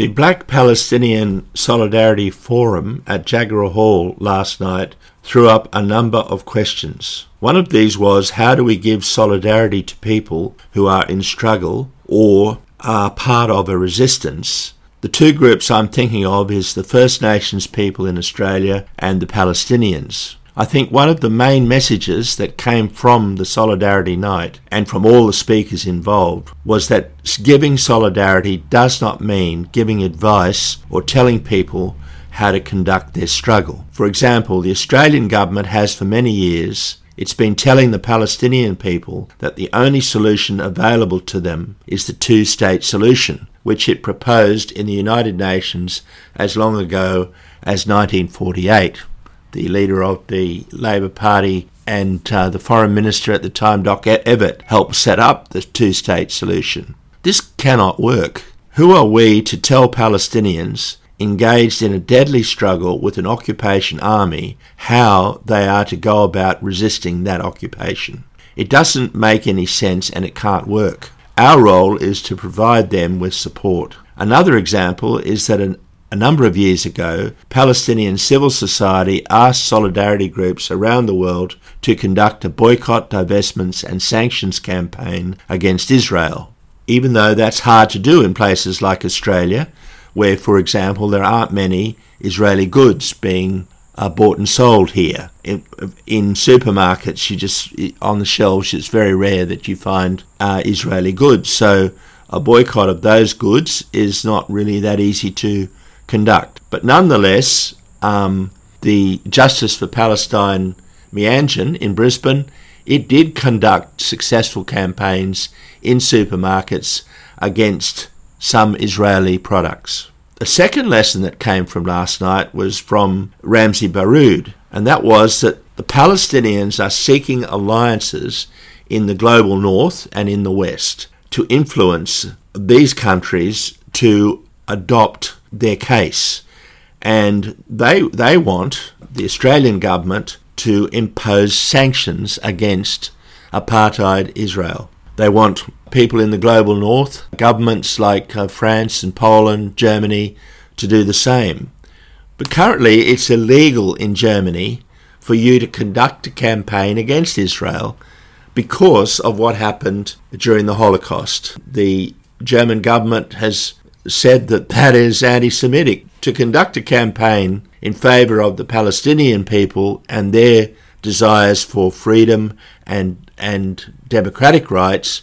The Black Palestinian Solidarity Forum at Jagera Hall last night threw up a number of questions. One of these was how do we give solidarity to people who are in struggle or are part of a resistance? The two groups I'm thinking of is the First Nations people in Australia and the Palestinians. I think one of the main messages that came from the Solidarity Night and from all the speakers involved was that giving solidarity does not mean giving advice or telling people how to conduct their struggle. For example, the Australian government has for many years it's been telling the Palestinian people that the only solution available to them is the two state solution, which it proposed in the United Nations as long ago as 1948 the leader of the Labor Party and uh, the foreign minister at the time, Doc Evatt, helped set up the two state solution. This cannot work. Who are we to tell Palestinians engaged in a deadly struggle with an occupation army how they are to go about resisting that occupation? It doesn't make any sense and it can't work. Our role is to provide them with support. Another example is that an a number of years ago, Palestinian civil society asked solidarity groups around the world to conduct a boycott, divestments, and sanctions campaign against Israel. Even though that's hard to do in places like Australia, where, for example, there aren't many Israeli goods being uh, bought and sold here. In, in, supermarkets, you just on the shelves, it's very rare that you find uh, Israeli goods. So a boycott of those goods is not really that easy to conduct. But nonetheless, um, the Justice for Palestine Meanjin in Brisbane, it did conduct successful campaigns in supermarkets against some Israeli products. The second lesson that came from last night was from Ramzy Baroud, and that was that the Palestinians are seeking alliances in the global north and in the west to influence these countries to adopt their case. And they, they want the Australian government to impose sanctions against apartheid Israel. They want people in the global north, governments like uh, France and Poland, Germany, to do the same. But currently, it's illegal in Germany for you to conduct a campaign against Israel because of what happened during the Holocaust. The German government has said that that is anti Semitic. To conduct a campaign in favour of the Palestinian people and their desires for freedom and, and democratic rights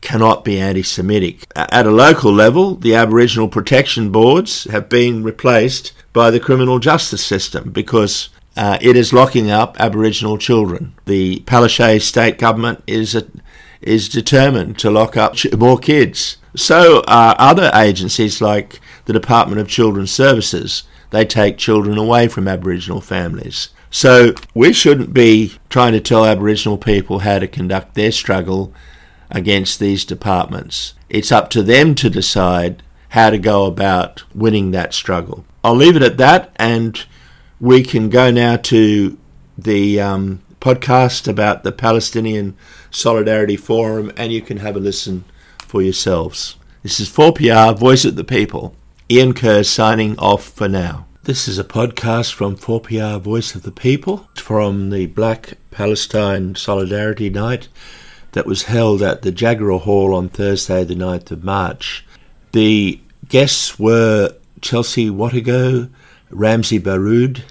cannot be anti Semitic. At a local level, the Aboriginal protection boards have been replaced by the criminal justice system because uh, it is locking up Aboriginal children. The Palaszczuk state government is, a, is determined to lock up more kids. So are other agencies like the Department of Children's Services. They take children away from Aboriginal families. So we shouldn't be trying to tell Aboriginal people how to conduct their struggle against these departments. It's up to them to decide how to go about winning that struggle. I'll leave it at that, and we can go now to the um, podcast about the Palestinian Solidarity Forum, and you can have a listen for yourselves. This is 4PR, Voice of the People. Ian Kerr signing off for now. This is a podcast from 4PR Voice of the People from the Black Palestine Solidarity Night that was held at the Jagera Hall on Thursday, the 9th of March. The guests were Chelsea Watego, Ramzy Baroud,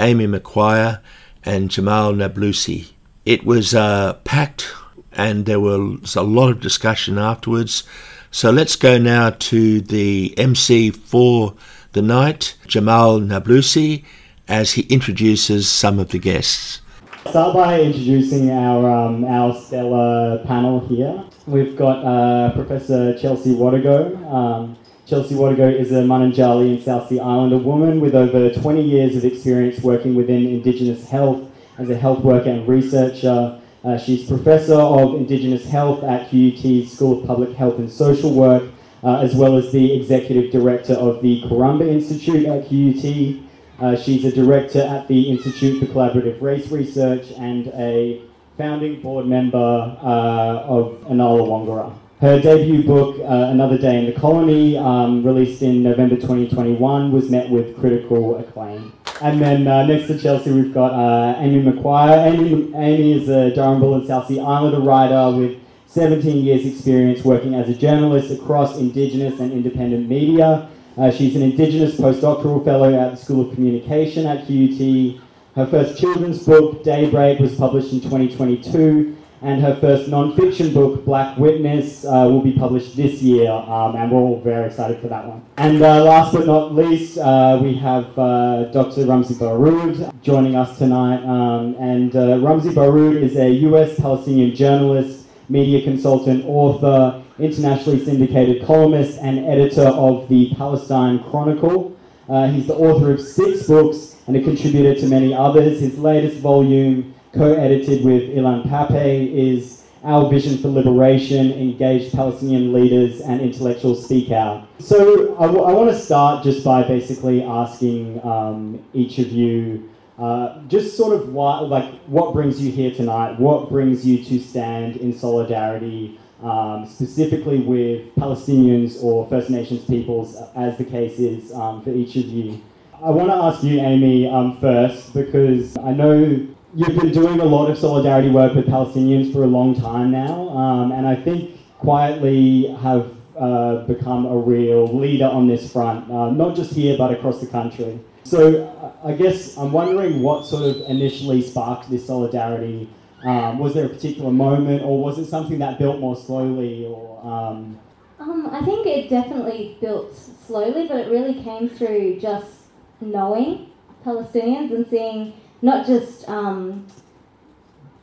Amy McQuire, and Jamal Nabulsi. It was uh, packed and there was a lot of discussion afterwards. So let's go now to the MC for the night, Jamal Nabulsi, as he introduces some of the guests. Start by introducing our um, our stellar panel here. We've got uh, Professor Chelsea Watego. Um, Chelsea Watego is a Mununjali and South Sea Islander woman with over 20 years of experience working within Indigenous health as a health worker and researcher. Uh, she's Professor of Indigenous Health at QUT School of Public Health and Social Work, uh, as well as the Executive Director of the Carumba Institute at QUT. Uh, she's a Director at the Institute for Collaborative Race Research and a founding board member uh, of Inala Wangarra. Her debut book, uh, Another Day in the Colony, um, released in November 2021, was met with critical acclaim. And then uh, next to Chelsea, we've got uh, Amy McQuire. Amy, Amy is a Darumbal and South Sea Islander writer with 17 years' experience working as a journalist across Indigenous and independent media. Uh, she's an Indigenous postdoctoral fellow at the School of Communication at QUT. Her first children's book, Daybreak, was published in 2022 and her first non-fiction book, Black Witness, uh, will be published this year, um, and we're all very excited for that one. And uh, last but not least, uh, we have uh, Dr. Ramzy Baroud joining us tonight, um, and uh, Ramzy Baroud is a US Palestinian journalist, media consultant, author, internationally syndicated columnist, and editor of the Palestine Chronicle. Uh, he's the author of six books and a contributor to many others. His latest volume, co-edited with Ilan Pappé, is Our Vision for Liberation, Engaged Palestinian Leaders and Intellectuals Speak Out. So I, w- I want to start just by basically asking um, each of you uh, just sort of what, like, what brings you here tonight? What brings you to stand in solidarity, um, specifically with Palestinians or First Nations peoples, as the case is um, for each of you? I want to ask you, Amy, um, first, because I know you've been doing a lot of solidarity work with Palestinians for a long time now, um, and I think quietly have uh, become a real leader on this front, uh, not just here but across the country. So uh, I guess I'm wondering what sort of initially sparked this solidarity. Um, was there a particular moment, or was it something that built more slowly, or? Um... Um, I think it definitely built slowly, but it really came through just knowing Palestinians and seeing not just um,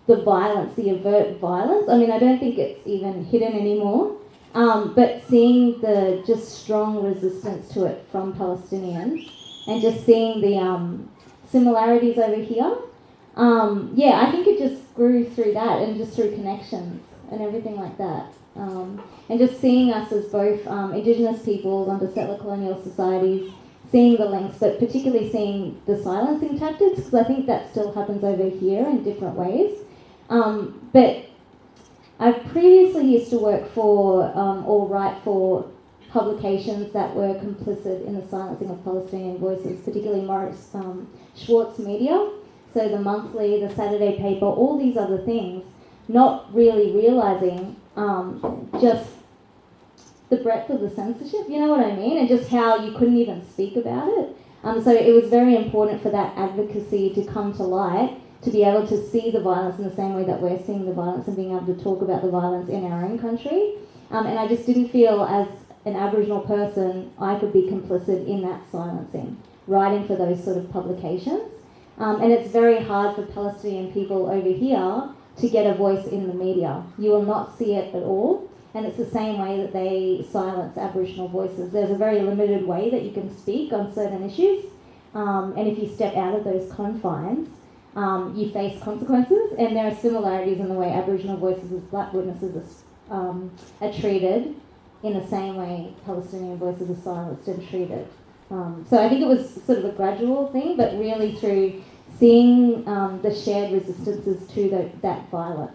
the violence, the overt violence. I mean, I don't think it's even hidden anymore. Um, but seeing the just strong resistance to it from Palestinians and just seeing the um, similarities over here, um, yeah, I think it just grew through that and just through connections and everything like that. Um, and just seeing us as both um, Indigenous peoples under settler colonial societies seeing the links, but particularly seeing the silencing tactics, because I think that still happens over here in different ways. Um, but I previously used to work for um, or write for publications that were complicit in the silencing of Palestinian voices, particularly Morris um, Schwartz Media, so the monthly, the Saturday paper, all these other things, not really realizing um, just the breadth of the censorship, you know what I mean? And just how you couldn't even speak about it. Um, so it was very important for that advocacy to come to light, to be able to see the violence in the same way that we're seeing the violence and being able to talk about the violence in our own country. Um, and I just didn't feel as an Aboriginal person I could be complicit in that silencing, writing for those sort of publications. Um, and it's very hard for Palestinian people over here to get a voice in the media. You will not see it at all and it's the same way that they silence Aboriginal voices. There's a very limited way that you can speak on certain issues, um, and if you step out of those confines, um, you face consequences. And there are similarities in the way Aboriginal voices as black witnesses are, um, are treated in the same way Palestinian voices are silenced and treated. Um, so I think it was sort of a gradual thing, but really through seeing um, the shared resistances to the, that violence.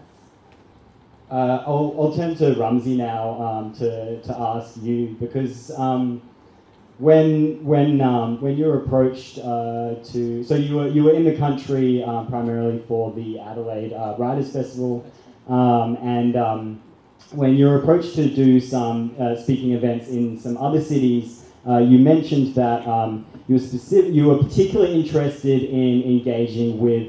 Uh, I'll, I'll turn to Ramzy now um, to, to ask you because um, when when um, when you were approached uh, to so you were you were in the country um, primarily for the Adelaide uh, Writers Festival um, and um, when you were approached to do some uh, speaking events in some other cities uh, you mentioned that you were specific you were particularly interested in engaging with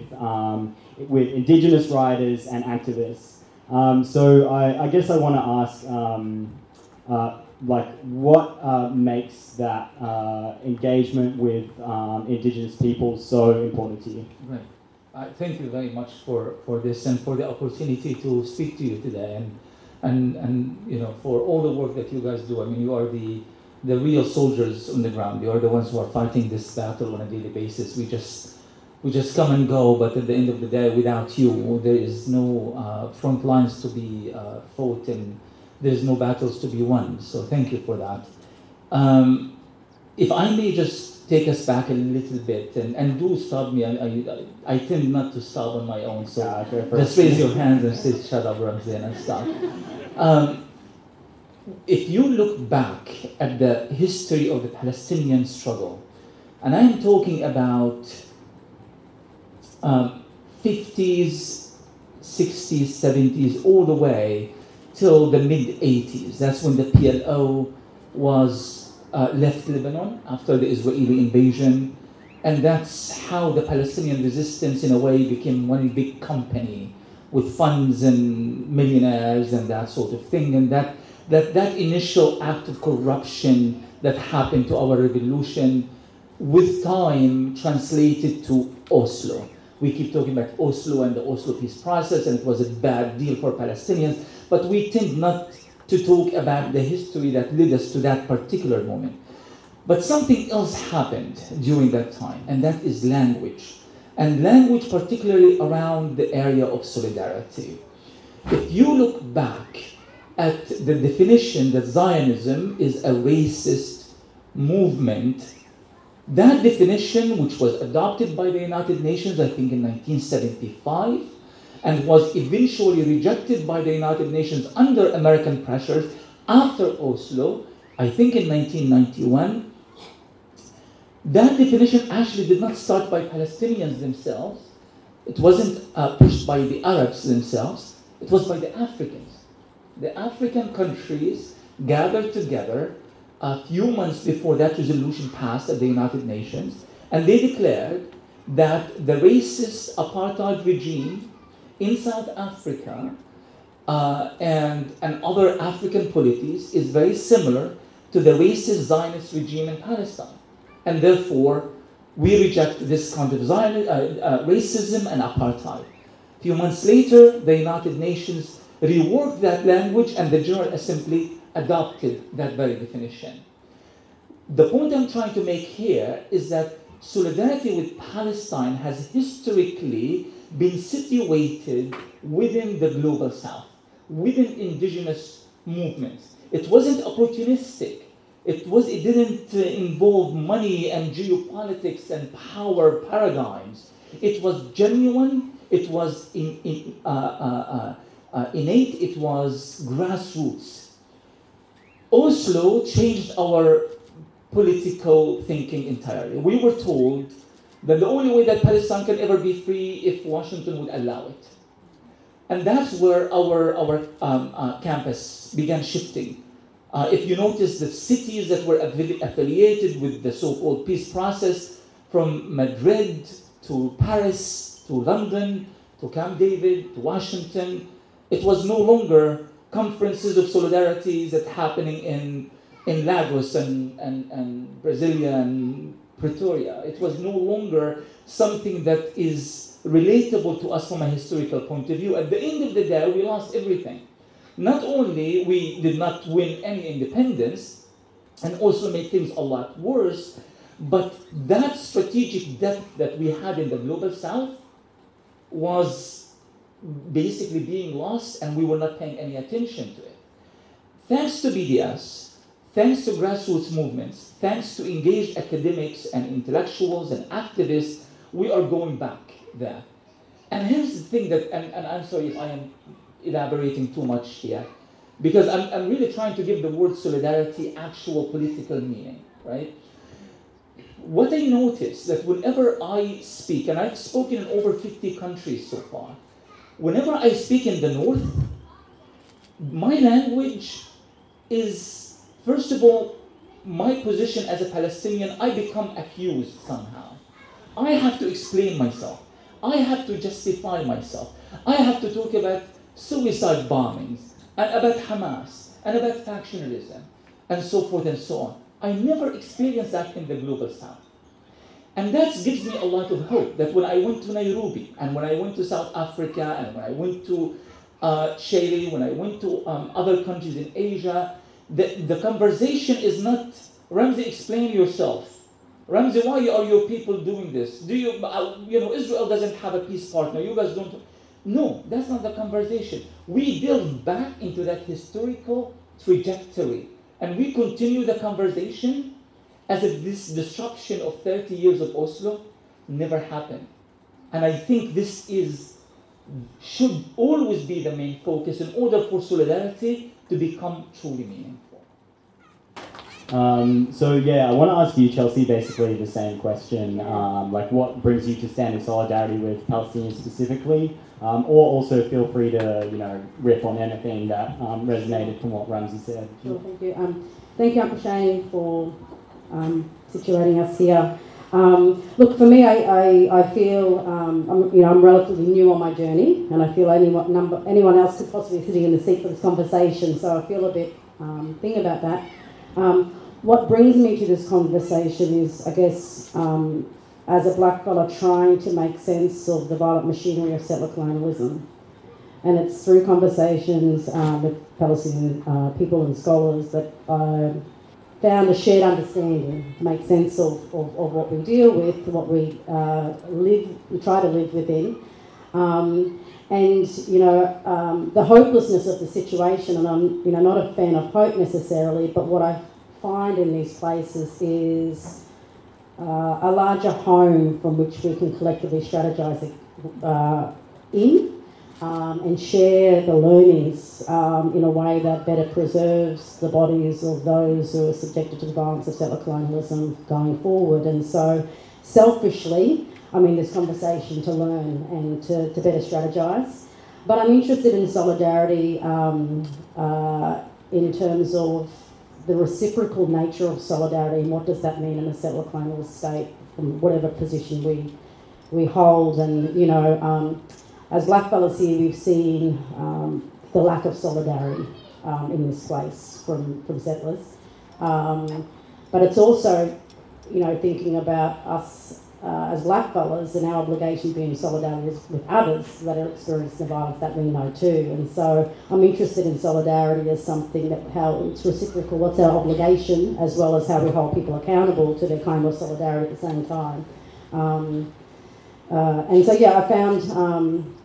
with Indigenous writers and activists. Um, so I, I, guess I want to ask, um, uh, like, what uh, makes that uh, engagement with um, Indigenous people so important to you? Right. Thank you very much for, for this and for the opportunity to speak to you today and, and, and you know, for all the work that you guys do. I mean, you are the, the real soldiers on the ground. You are the ones who are fighting this battle on a daily basis. We just we just come and go, but at the end of the day, without you, there is no uh, front lines to be uh, fought and there's no battles to be won. So thank you for that. Um, if I may just take us back a little bit and, and do stop me, I, I, I tend not to stop on my own, so yeah, just raise your hands and say, shut up, Ramzy, and stop. Um, if you look back at the history of the Palestinian struggle, and I'm talking about um, 50s, 60s, 70s, all the way till the mid 80s. That's when the PLO was uh, left Lebanon after the Israeli invasion. And that's how the Palestinian resistance, in a way, became one big company with funds and millionaires and that sort of thing. And that, that, that initial act of corruption that happened to our revolution with time translated to Oslo. We keep talking about Oslo and the Oslo peace process, and it was a bad deal for Palestinians, but we tend not to talk about the history that led us to that particular moment. But something else happened during that time, and that is language. And language, particularly around the area of solidarity. If you look back at the definition that Zionism is a racist movement, that definition, which was adopted by the United Nations, I think in 1975, and was eventually rejected by the United Nations under American pressures after Oslo, I think in 1991, that definition actually did not start by Palestinians themselves. It wasn't uh, pushed by the Arabs themselves. It was by the Africans. The African countries gathered together a few months before that resolution passed at the United Nations, and they declared that the racist apartheid regime in South Africa uh, and, and other African polities is very similar to the racist Zionist regime in Palestine and therefore we reject this kind of Zion, uh, uh, racism and apartheid. A few months later, the United Nations reworked that language and the General Assembly adopted that very definition. The point I'm trying to make here is that solidarity with Palestine has historically been situated within the global south, within indigenous movements. It wasn't opportunistic. It, was, it didn't uh, involve money and geopolitics and power paradigms. It was genuine, it was in, in, uh, uh, uh, uh innate, it was grassroots. Oslo changed our political thinking entirely. We were told that the only way that Palestine can ever be free if Washington would allow it. And that's where our, our um, uh, campus began shifting. Uh, if you notice the cities that were affiliated with the so-called peace process, from Madrid to Paris to London to Camp David to Washington, it was no longer conferences of solidarity that happening in, in Lagos and, and, and Brasilia and Pretoria. It was no longer something that is relatable to us from a historical point of view. At the end of the day, we lost everything not only we did not win any independence and also made things a lot worse, but that strategic depth that we had in the global south was basically being lost and we were not paying any attention to it. Thanks to BDS, thanks to grassroots movements, thanks to engaged academics and intellectuals and activists, we are going back there. And here's the thing that, and, and I'm sorry if I am elaborating too much here because I'm, I'm really trying to give the word solidarity actual political meaning, right? What I notice that whenever I speak, and I've spoken in over 50 countries so far, whenever I speak in the North, my language is, first of all, my position as a Palestinian, I become accused somehow. I have to explain myself. I have to justify myself. I have to talk about suicide bombings, and about Hamas, and about factionalism, and so forth and so on. I never experienced that in the global south. And that gives me a lot of hope that when I went to Nairobi, and when I went to South Africa, and when I went to uh, Chile, when I went to um, other countries in Asia, the, the conversation is not, Ramzy, explain yourself. Ramzy, why are your people doing this? Do you, uh, you know, Israel doesn't have a peace partner. You guys don't. No, that's not the conversation. We delve back into that historical trajectory and we continue the conversation as if this disruption of 30 years of Oslo never happened. And I think this is should always be the main focus in order for solidarity to become truly meaningful? Um, so yeah, I want to ask you, Chelsea, basically the same question. Um, like, what brings you to stand in solidarity with Palestinians specifically? Um, or also feel free to, you know, riff on anything that um, resonated from what Ramzy said. Sure, thank you. Um, thank you, Uncle Shane, for um, situating us here. Um, look, for me, I, I, I feel um, I'm, you know, I'm relatively new on my journey, and I feel anyone, number, anyone else could possibly be sitting in the seat for this conversation, so I feel a bit um, thing about that. Um, what brings me to this conversation is, I guess, um, as a black fella trying to make sense of the violent machinery of settler colonialism. And it's through conversations uh, with Palestinian uh, people and scholars that I found a shared understanding, make sense of, of, of what we deal with, what we uh, live, we try to live within. Um, and you know um, the hopelessness of the situation, and I'm you know not a fan of hope necessarily, but what I find in these places is uh, a larger home from which we can collectively strategize uh, in um, and share the learnings um, in a way that better preserves the bodies of those who are subjected to the violence of settler colonialism going forward. And so, selfishly, I'm in this conversation to learn and to, to better strategize. But I'm interested in solidarity um, uh, in terms of the reciprocal nature of solidarity and what does that mean in a settler colonial state from whatever position we we hold and you know um, as blackfellas here we've seen um, the lack of solidarity um, in this place from, from settlers um, but it's also you know thinking about us uh, as blackfellas and our obligation to be in solidarity with others that are experiencing the violence that we know too. And so I'm interested in solidarity as something that how it's reciprocal, what's our obligation, as well as how we hold people accountable to their kind of solidarity at the same time. Um, uh, and so, yeah, I found, um,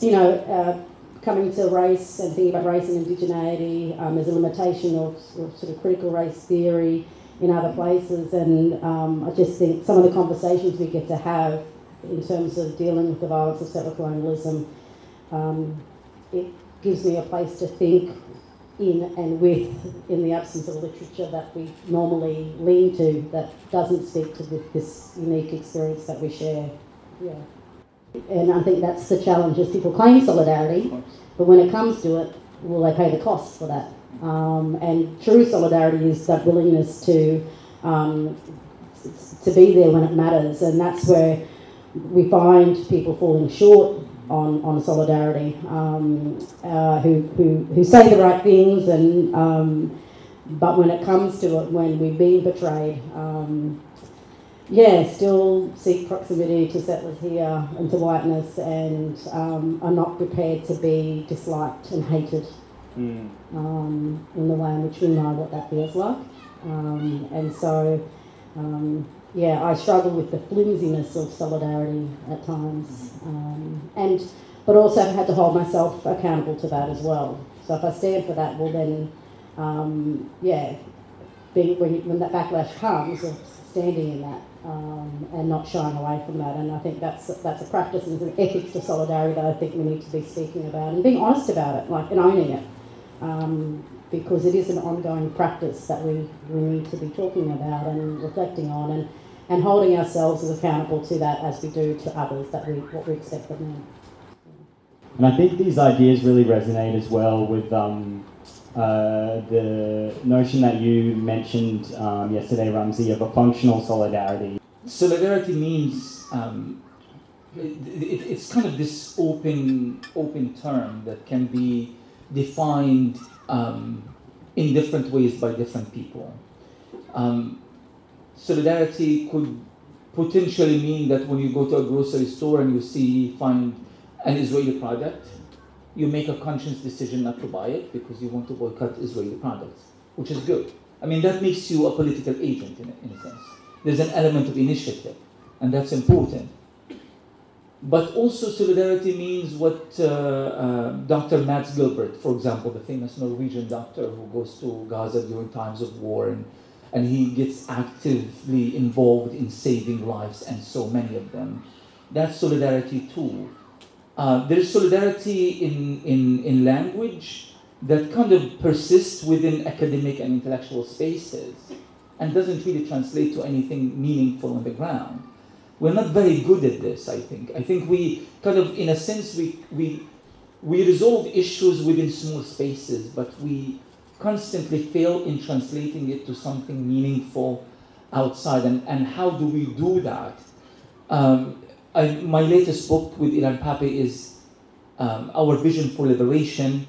you know, uh, coming to race and thinking about race and indigeneity, um, there's a limitation of, of sort of critical race theory in other places. And um, I just think some of the conversations we get to have in terms of dealing with the violence of settler colonialism, um, it gives me a place to think in and with in the absence of literature that we normally lean to that doesn't speak to this unique experience that we share. Yeah. And I think that's the challenge is people claim solidarity, but when it comes to it, will they pay the costs for that? Um, and true solidarity is that willingness to um, to be there when it matters, and that's where we find people falling short on, on solidarity, um, uh, who, who, who say the right things, and um, but when it comes to it, when we've been betrayed, um, yeah, still seek proximity to settlers here and to whiteness, and um, are not prepared to be disliked and hated mm. um, in the way in which we know what that feels like. Um, and so, um, yeah, I struggle with the flimsiness of solidarity at times, um, and but also I've had to hold myself accountable to that as well. So if I stand for that, well then, um, yeah, being, when, when that backlash comes, of standing in that um, and not shying away from that. And I think that's that's a practice and an ethics to solidarity that I think we need to be speaking about and being honest about it, like and owning it um, because it is an ongoing practice that we, we need to be talking about and reflecting on and, and holding ourselves as accountable to that as we do to others that we what we expect from them. And I think these ideas really resonate as well with um, uh, the notion that you mentioned um, yesterday, Ramzy, of a functional solidarity. Solidarity means um, it, it, it's kind of this open open term that can be defined um, in different ways by different people. Um, solidarity could potentially mean that when you go to a grocery store and you see find an Israeli product, you make a conscious decision not to buy it because you want to boycott Israeli products, which is good. I mean, that makes you a political agent in a, in a sense. There's an element of initiative, and that's important. But also solidarity means what uh, uh, Dr. Mads Gilbert, for example, the famous Norwegian doctor who goes to Gaza during times of war and, and he gets actively involved in saving lives and so many of them. That's solidarity too. Uh, there's solidarity in, in, in language that kind of persists within academic and intellectual spaces and doesn't really translate to anything meaningful on the ground. We're not very good at this, I think. I think we kind of, in a sense, we, we, we resolve issues within small spaces, but we constantly fail in translating it to something meaningful outside. And, and how do we do that? Um, I, my latest book with Ilan Pappé is um, Our Vision for Liberation,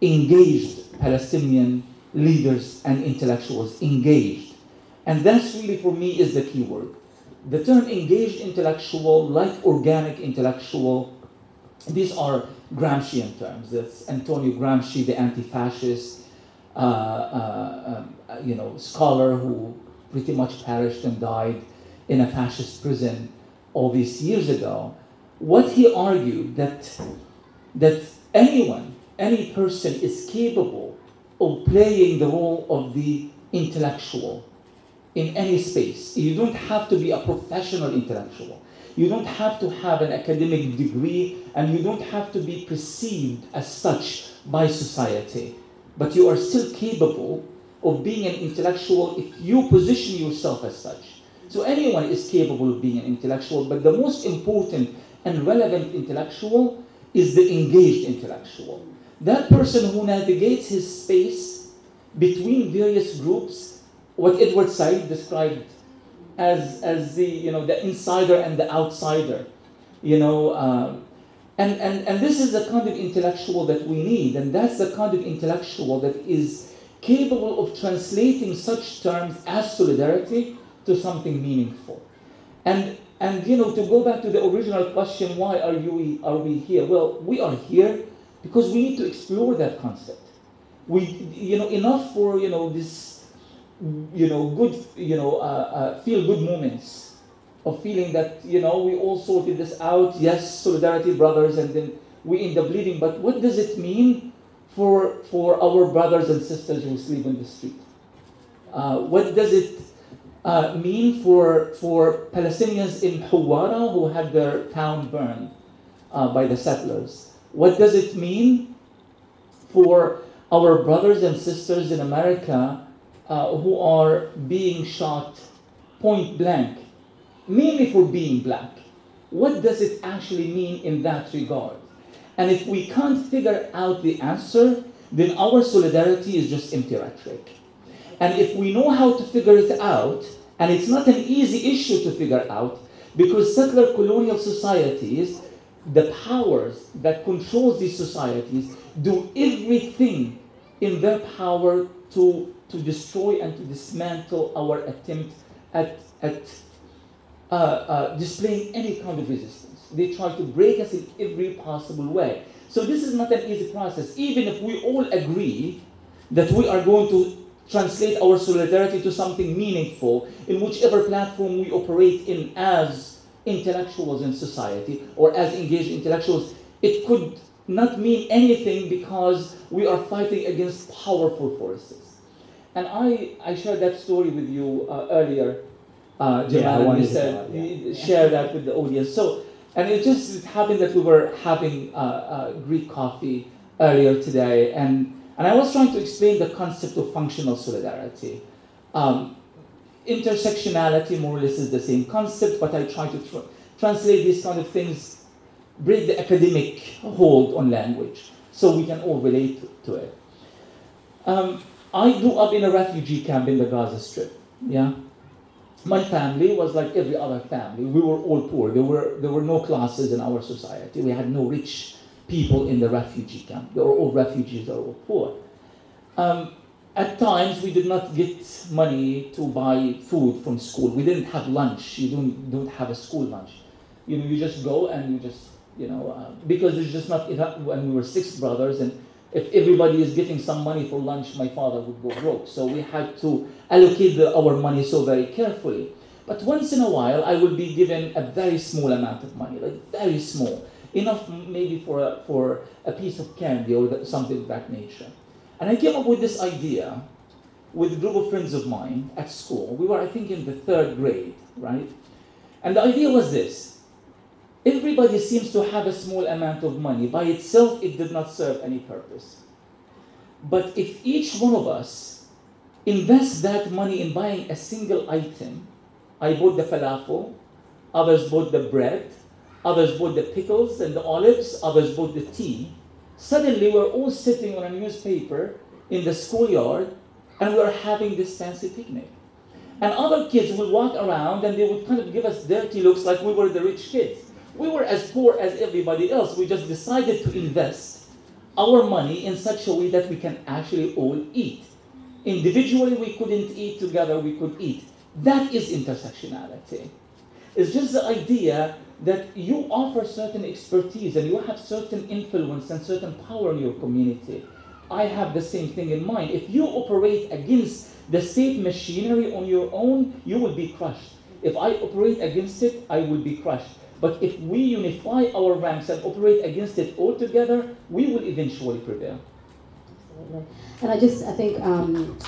engaged Palestinian leaders and intellectuals, engaged. And that's really, for me, is the key word. The term engaged intellectual, like organic intellectual, these are Gramscian terms. That's Antonio Gramsci, the anti-fascist, uh, uh, um, you know, scholar who pretty much perished and died in a fascist prison all these years ago. What he argued that that anyone, any person is capable of playing the role of the intellectual in any space. You don't have to be a professional intellectual. You don't have to have an academic degree and you don't have to be perceived as such by society. But you are still capable of being an intellectual if you position yourself as such. So anyone is capable of being an intellectual, but the most important and relevant intellectual is the engaged intellectual. That person who navigates his space between various groups, what Edward Said described as, as the, you know, the insider and the outsider. You know, um, and, and, and this is the kind of intellectual that we need, and that's the kind of intellectual that is capable of translating such terms as solidarity to something meaningful. And, and you know, to go back to the original question, why are, you, are we here? Well, we are here because we need to explore that concept. We, you know, enough for, you know, this, you know, good, you know, uh, uh, feel good moments of feeling that, you know, we all sorted this out. Yes, solidarity, brothers, and then we end up bleeding. But what does it mean for, for our brothers and sisters who sleep in the street? Uh, what does it uh, mean for, for Palestinians in Hawara who had their town burned uh, by the settlers? What does it mean for our brothers and sisters in America uh, who are being shot point blank, mainly for being black? What does it actually mean in that regard? And if we can't figure out the answer, then our solidarity is just empty rhetoric. And if we know how to figure it out, and it's not an easy issue to figure out, because settler colonial societies, the powers that control these societies, do everything in their power to, to destroy and to dismantle our attempt at, at uh, uh, displaying any kind of resistance. They try to break us in every possible way. So this is not an easy process. Even if we all agree that we are going to translate our solidarity to something meaningful in whichever platform we operate in as intellectuals in society or as engaged intellectuals, it could not mean anything because we are fighting against powerful forces. And I, I shared that story with you uh, earlier, uh, Jamal, Yeah, you said, yeah. share that with the audience. So, and it just happened that we were having uh, uh, Greek coffee earlier today, and and I was trying to explain the concept of functional solidarity. Um, intersectionality, more or less, is the same concept, but I try to tr- translate these kind of things, break the academic hold on language, so we can all relate to it. Um, I grew up in a refugee camp in the Gaza Strip. Yeah, my family was like every other family. We were all poor. There were there were no classes in our society. We had no rich people in the refugee camp. They were all refugees, they were all poor. Um, at times, we did not get money to buy food from school. We didn't have lunch. You don't, don't have a school lunch. You know, you just go and you just, you know, uh, because there's just not enough. When we were six brothers, and if everybody is getting some money for lunch, my father would go broke. So we had to allocate the, our money so very carefully. But once in a while, I would be given a very small amount of money, like very small enough maybe for a, for a piece of candy or something of that nature. And I came up with this idea with a group of friends of mine at school. We were, I think, in the third grade, right? And the idea was this everybody seems to have a small amount of money. By itself, it did not serve any purpose. But if each one of us invests that money in buying a single item, I bought the falafel, others bought the bread, others bought the pickles and the olives, others bought the tea. Suddenly, we're all sitting on a newspaper in the schoolyard and we're having this fancy picnic. And other kids would walk around and they would kind of give us dirty looks like we were the rich kids. We were as poor as everybody else. We just decided to invest our money in such a way that we can actually all eat. Individually, we couldn't eat, together, we could eat. That is intersectionality. It's just the idea that you offer certain expertise and you have certain influence and certain power in your community. I have the same thing in mind. If you operate against the state machinery on your own, you will be crushed. If I operate against it, I will be crushed. But if we unify our ranks and operate against it all together, we will eventually prevail. Absolutely. And I just, I think, um,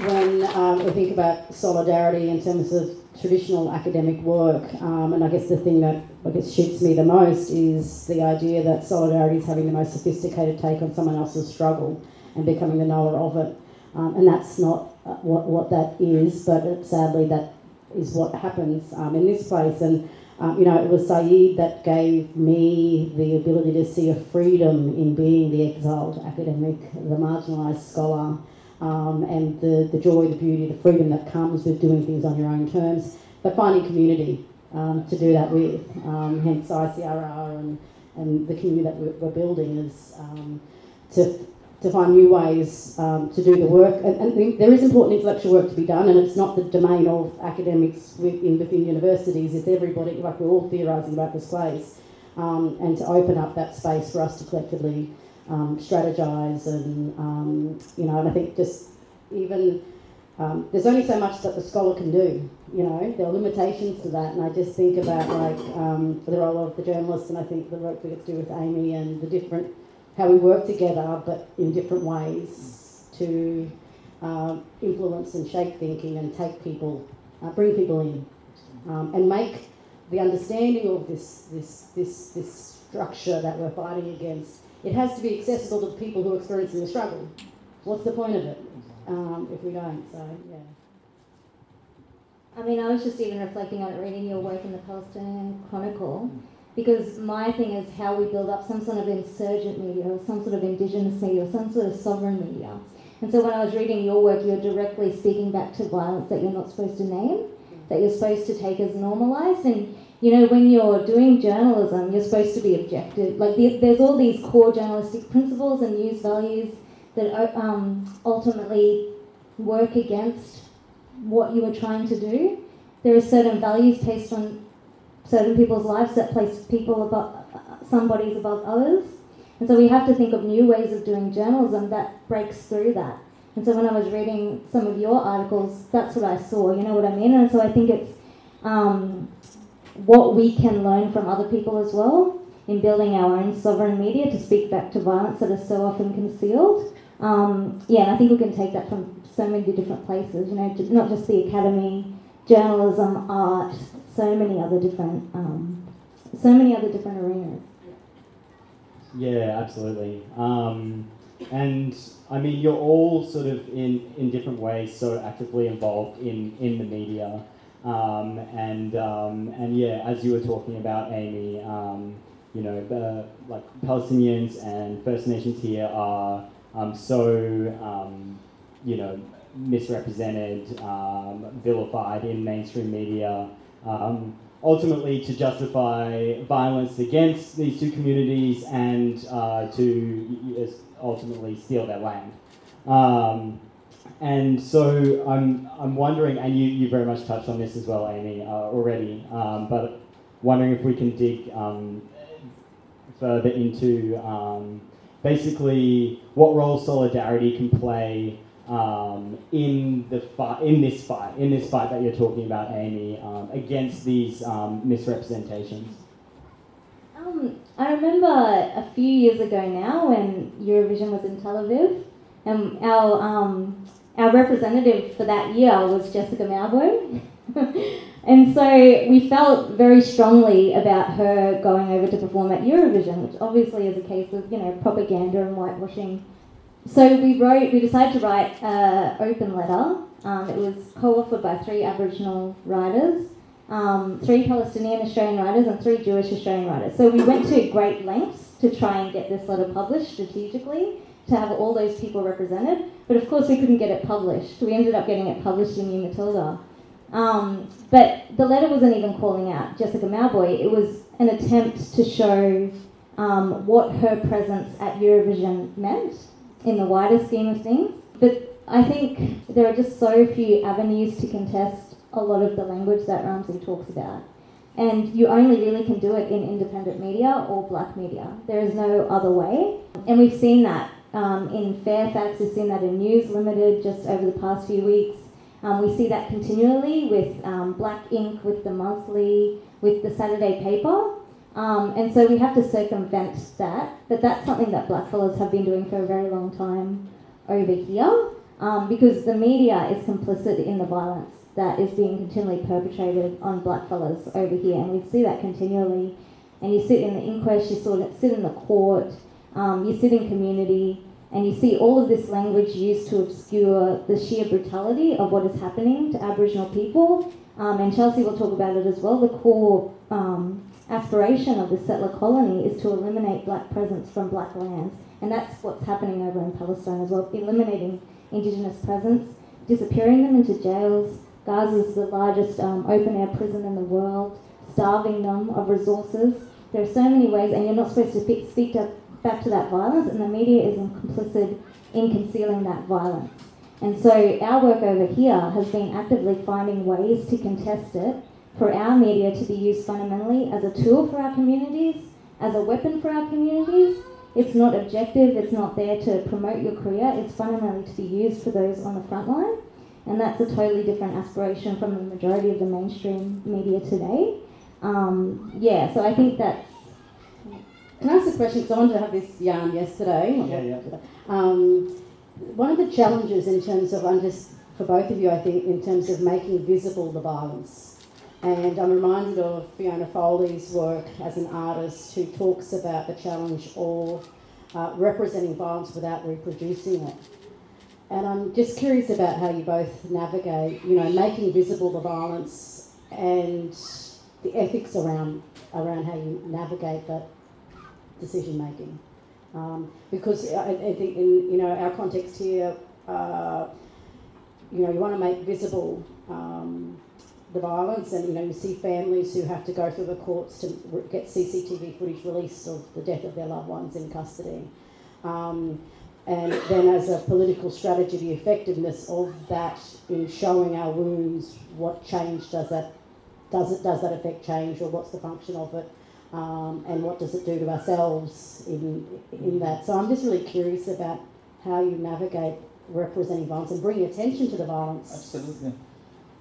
when um, we think about solidarity in terms of traditional academic work, um, and I guess the thing that I guess shoots me the most is the idea that solidarity is having the most sophisticated take on someone else's struggle and becoming the knower of it. Um, and that's not uh, what, what that is, but sadly that is what happens um, in this place. And um, you know, it was Said that gave me the ability to see a freedom in being the exiled academic, the marginalised scholar, um, and the, the joy, the beauty, the freedom that comes with doing things on your own terms, but finding community um, to do that with. Um, hence ICRR and, and the community that we're, we're building is um, to, to find new ways um, to do the work. And, and, there is important intellectual work to be done, and it's not the domain of academics within, within universities, it's everybody, like we're all theorising about this place. Um, and to open up that space for us to collectively um, strategize and um, you know and I think just even um, there's only so much that the scholar can do you know? There are limitations to that and I just think about like um, the role of the journalist and I think the work we get to do with Amy and the different how we work together but in different ways to uh, influence and shape thinking and take people uh, bring people in um, and make the understanding of this this this this structure that we're fighting against it has to be accessible to the people who are experiencing the struggle. What's the point of it um, if we don't? So, yeah. I mean, I was just even reflecting on it, reading your work in the Palestinian Chronicle, because my thing is how we build up some sort of insurgent media, or some sort of indigenous media, or some sort of sovereign media. And so when I was reading your work, you're directly speaking back to violence that you're not supposed to name, that you're supposed to take as normalized. And you know, when you're doing journalism, you're supposed to be objective. Like, there's all these core journalistic principles and news values that uh, um, ultimately work against what you are trying to do. There are certain values based on certain people's lives that place people above some bodies above others. And so we have to think of new ways of doing journalism that breaks through that. And so when I was reading some of your articles, that's what I saw, you know what I mean? And so I think it's um, what we can learn from other people as well in building our own sovereign media to speak back to violence that is so often concealed. Um, yeah, and I think we can take that from so many different places, you know, not just the academy, journalism, art, so many other different, um, so many other different arenas. Yeah, absolutely. Um, and I mean, you're all sort of in, in different ways so actively involved in, in the media. Um, and um, and yeah, as you were talking about, Amy, um, you know, the, like Palestinians and First Nations here are um, so um, you know misrepresented, um, vilified in mainstream media. ultimately, to justify violence against these two communities and uh, to ultimately steal their land. And so I'm, I'm wondering, and you, you very much touched on this as well, Amy, uh, already, um, but wondering if we can dig um, further into um, basically what role solidarity can play um, in the fight, in this fight, in this fight that you're talking about, Amy, um, against these um, misrepresentations. I remember a few years ago now when Eurovision was in Tel Aviv, and our um, our representative for that year was Jessica Mauboy. And so we felt very strongly about her going over to perform at Eurovision, which obviously is a case of you know propaganda and whitewashing. So we wrote, we decided to write an open letter. Um, it was co-authored by three Aboriginal writers, um, three Palestinian Australian writers, and three Jewish Australian writers. So we went to great lengths to try and get this letter published strategically to have all those people represented. But of course, we couldn't get it published. We ended up getting it published in New Matilda. Um, but the letter wasn't even calling out Jessica Mauboy. It was an attempt to show um, what her presence at Eurovision meant in the wider scheme of things. But I think there are just so few avenues to contest a lot of the language that Ramzy talks about. And you only really can do it in independent media or black media. There is no other way. And we've seen that um, in Fairfax, we've seen that in News Limited just over the past few weeks. Um, we see that continually with um, Black Inc, with the monthly, with the Saturday paper. Um, and so we have to circumvent that. But that's something that blackfellas have been doing for a very long time over here um, because the media is complicit in the violence that is being continually perpetrated on blackfellas over here. And we see that continually. And you sit in the inquest, you sort of sit in the court, um, you sit in community, and you see all of this language used to obscure the sheer brutality of what is happening to Aboriginal people. Um, and Chelsea will talk about it as well. The core um, aspiration of the settler colony is to eliminate black presence from black lands. And that's what's happening over in Palestine as well, eliminating Indigenous presence, disappearing them into jails. Gaza is the largest um, open air prison in the world, starving them of resources. There are so many ways, and you're not supposed to speak to back to that violence, and the media is complicit in concealing that violence. And so our work over here has been actively finding ways to contest it for our media to be used fundamentally as a tool for our communities, as a weapon for our communities. It's not objective, it's not there to promote your career, it's fundamentally to be used for those on the front line. And that's a totally different aspiration from the majority of the mainstream media today. Um, yeah, so I think that's can I ask a question? Because I wanted to have this yarn yesterday. Yeah, yeah. Um, one of the challenges in terms of, I'm just, for both of you, I think, in terms of making visible the violence. And I'm reminded of Fiona Foley's work as an artist who talks about the challenge of uh, representing violence without reproducing it. And I'm just curious about how you both navigate, you know, making visible the violence and the ethics around around how you navigate that decision making. Um, because I, I, think in you know our context here, uh, you know you want to make visible um, the violence, and you know you see families who have to go through the courts to get CCTV footage released of the death of their loved ones in custody. Um, and then, as a political strategy, the effectiveness of that in showing our wounds, what change does that does it does that affect change, or what's the function of it? Um, and what does it do to ourselves in, in that. So I'm just really curious about how you navigate representing violence and bringing attention to the violence. Absolutely.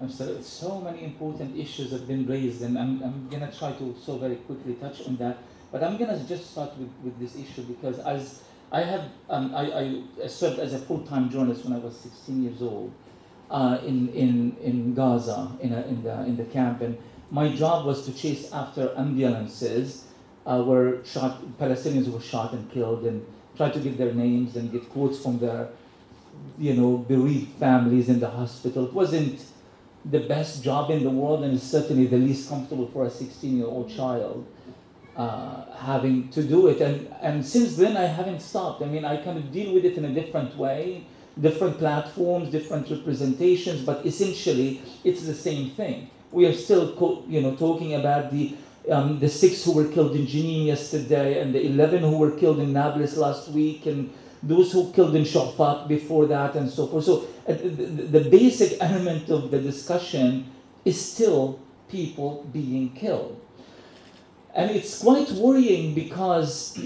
Absolutely. So many important issues have been raised, and I'm, I'm going to try to so very quickly touch on that. But I'm going to just start with, with this issue because as I have, um, I, I served as a full-time journalist when I was 16 years old uh, in, in, in Gaza, in, a, in, the, in the camp, and my job was to chase after ambulances uh, where shot Palestinians were shot and killed, and try to get their names and get quotes from their, you know, bereaved families in the hospital. It wasn't the best job in the world, and certainly the least comfortable for a 16-year-old child. Uh, having to do it, and and since then I haven't stopped. I mean, I kind of deal with it in a different way, different platforms, different representations, but essentially it's the same thing we are still, you know, talking about the um, the six who were killed in Jenin yesterday, and the 11 who were killed in Nablus last week, and those who killed in Shafak before that, and so forth. So uh, the, the basic element of the discussion is still people being killed. And it's quite worrying because,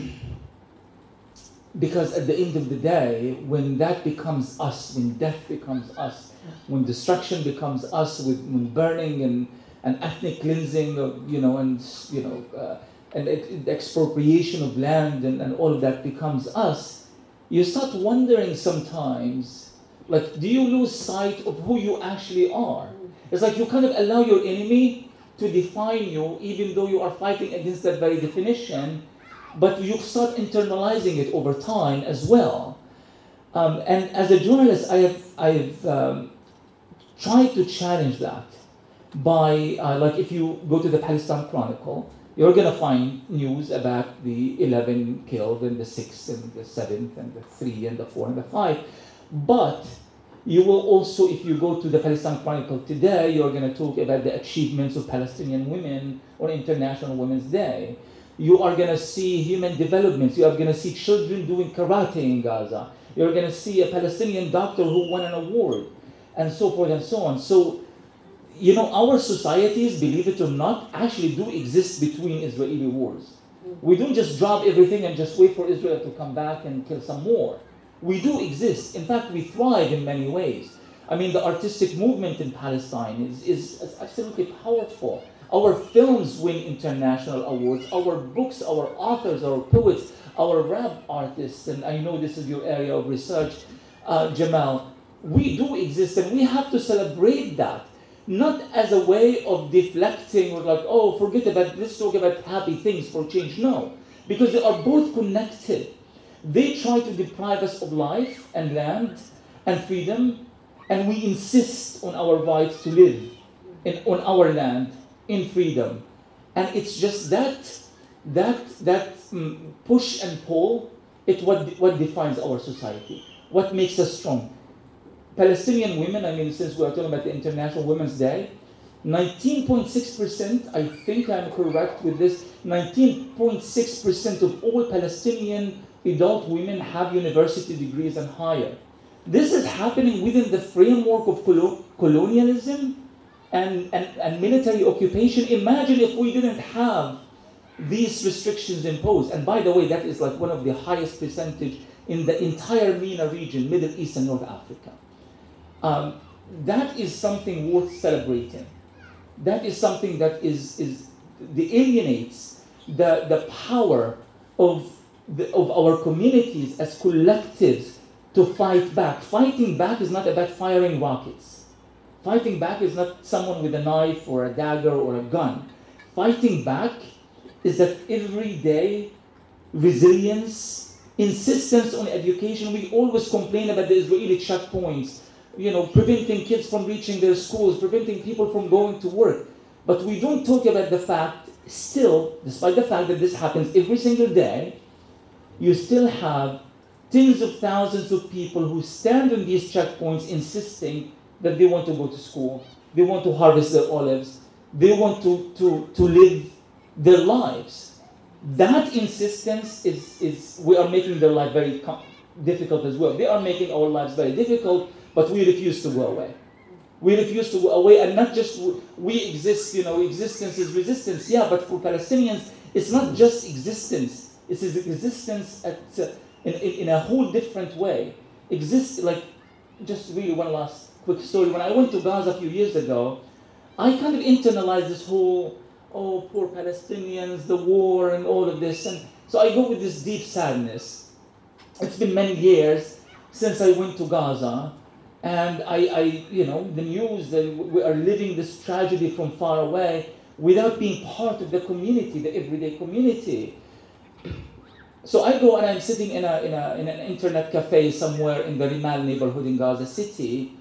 because at the end of the day, when that becomes us, when death becomes us, when destruction becomes us, with, when burning and, and ethnic cleansing of, you know, and, you know, uh, and expropriation of land and, and all of that becomes us, you start wondering sometimes, like, do you lose sight of who you actually are? It's like you kind of allow your enemy to define you, even though you are fighting against that very definition, but you start internalizing it over time as well. Um, and as a journalist, I have, I have um, tried to challenge that by, uh, like, if you go to the Palestine Chronicle, you're going to find news about the 11 killed and the 6 and the 7th and the 3 and the 4 and the 5. But you will also, if you go to the Palestine Chronicle today, you're going to talk about the achievements of Palestinian women on International Women's Day. You are going to see human developments. You are going to see children doing karate in Gaza. You're going to see a Palestinian doctor who won an award, and so forth and so on. So, you know, our societies, believe it or not, actually do exist between Israeli wars. We don't just drop everything and just wait for Israel to come back and kill some more. We do exist. In fact, we thrive in many ways. I mean, the artistic movement in Palestine is, is absolutely powerful. Our films win international awards. Our books, our authors, our poets our rap artists, and I know this is your area of research, uh, Jamal, we do exist and we have to celebrate that. Not as a way of deflecting or like, oh, forget about, let's talk about happy things for change. No, because they are both connected. They try to deprive us of life and land and freedom, and we insist on our rights to live in, on our land in freedom. And it's just that that that um, push and pull it what what defines our society what makes us strong palestinian women i mean since we're talking about the international women's day 19.6% i think i'm correct with this 19.6% of all palestinian adult women have university degrees and higher this is happening within the framework of colonialism and, and, and military occupation imagine if we didn't have these restrictions imposed. And by the way, that is like one of the highest percentage in the entire MENA region, Middle East and North Africa. Um, that is something worth celebrating. That is something that is, is the alienates the, the power of, the, of our communities as collectives to fight back. Fighting back is not about firing rockets. Fighting back is not someone with a knife or a dagger or a gun. Fighting back is that every day resilience, insistence on education. We always complain about the Israeli checkpoints, you know, preventing kids from reaching their schools, preventing people from going to work. But we don't talk about the fact, still, despite the fact that this happens every single day, you still have tens of thousands of people who stand on these checkpoints insisting that they want to go to school, they want to harvest their olives, they want to, to, to live their lives. That insistence is, is we are making their life very difficult as well. They are making our lives very difficult, but we refuse to go away. We refuse to go away, and not just we exist, you know, existence is resistance. Yeah, but for Palestinians, it's not just existence, it's existence at, uh, in, in, in a whole different way. Exist, like, just really one last quick story. When I went to Gaza a few years ago, I kind of internalized this whole oh, poor Palestinians, the war, and all of this. And so I go with this deep sadness. It's been many years since I went to Gaza, and I, I you know, the news that we are living this tragedy from far away without being part of the community, the everyday community. So I go and I'm sitting in, a, in, a, in an internet cafe somewhere in the Rimal neighborhood in Gaza City,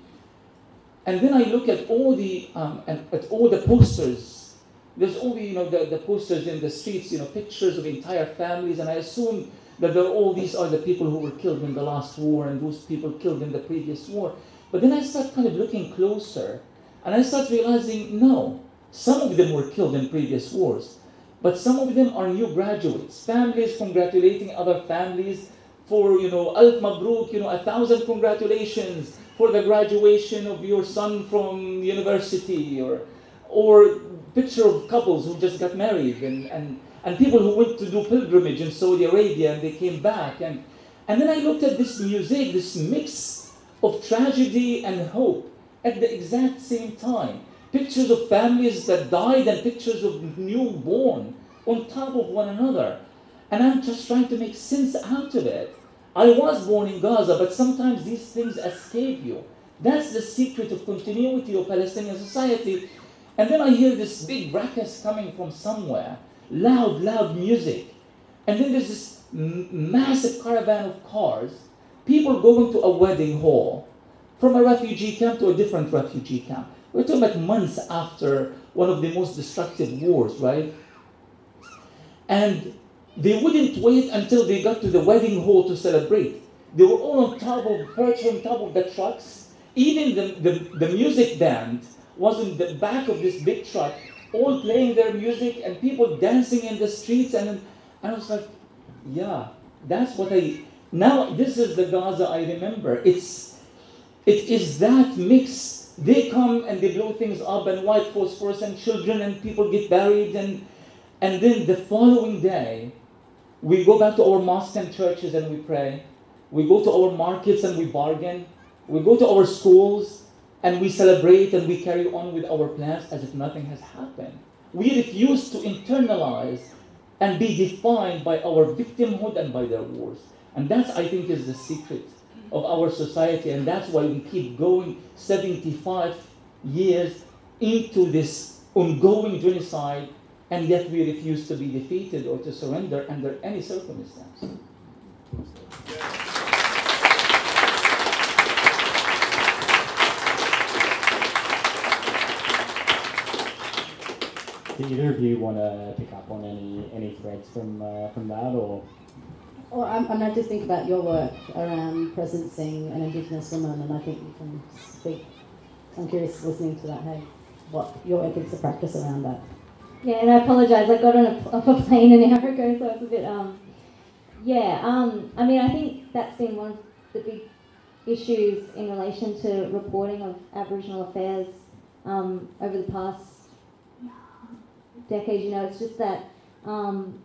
and then I look at all the um, at all the posters. There's only, you know, the, the posters in the streets, you know, pictures of entire families, and I assume that all these are the people who were killed in the last war and those people killed in the previous war. But then I start kind of looking closer, and I start realizing, no, some of them were killed in previous wars, but some of them are new graduates, families congratulating other families for, you know, Alf Mabruk, you know, a thousand congratulations for the graduation of your son from university, or, or picture of couples who just got married and, and, and people who went to do pilgrimage in Saudi Arabia and they came back. And, and then I looked at this music, this mix of tragedy and hope at the exact same time. Pictures of families that died and pictures of newborn on top of one another. And I'm just trying to make sense out of it. I was born in Gaza, but sometimes these things escape you. That's the secret of continuity of Palestinian society. And then I hear this big ruckus coming from somewhere, loud, loud music. And then there's this m- massive caravan of cars, people going to a wedding hall from a refugee camp to a different refugee camp. We're talking about months after one of the most destructive wars, right? And they wouldn't wait until they got to the wedding hall to celebrate. They were all on top of, perched on top of the trucks. Even the, the, the music band was in the back of this big truck, all playing their music and people dancing in the streets. And, and I was like, yeah, that's what I. Now, this is the Gaza I remember. It's, it is that mix. They come and they blow things up, and white phosphorus, and children and people get buried. And, and then the following day, we go back to our mosques and churches and we pray. We go to our markets and we bargain. We go to our schools and we celebrate and we carry on with our plans as if nothing has happened. We refuse to internalize and be defined by our victimhood and by their wars. And that's, I think, is the secret of our society. And that's why we keep going 75 years into this ongoing genocide, and yet we refuse to be defeated or to surrender under any circumstance. Do either of you want to pick up on any any threads from uh, from that, or Well, I'm, and I just think about your work around presencing an Indigenous woman, and I think you can speak. I'm curious listening to that. Hey, what your ethics of practice around that? Yeah, and I apologise. I got on a, off a plane an hour ago, so it's a bit um. Yeah, um, I mean, I think that's been one of the big issues in relation to reporting of Aboriginal affairs um, over the past decade. You know, it's just that um,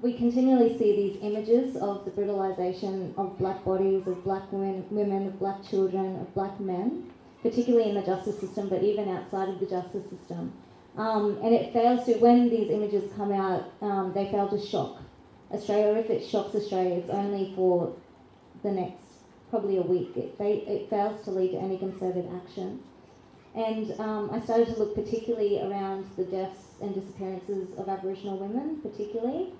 we continually see these images of the brutalisation of black bodies, of black women, women, of black children, of black men, particularly in the justice system, but even outside of the justice system. Um, and it fails to, when these images come out, um, they fail to shock Australia. If it shocks Australia, it's only for the next probably a week. It, fa- it fails to lead to any concerted action. And um, I started to look particularly around the deaths and disappearances of Aboriginal women, particularly,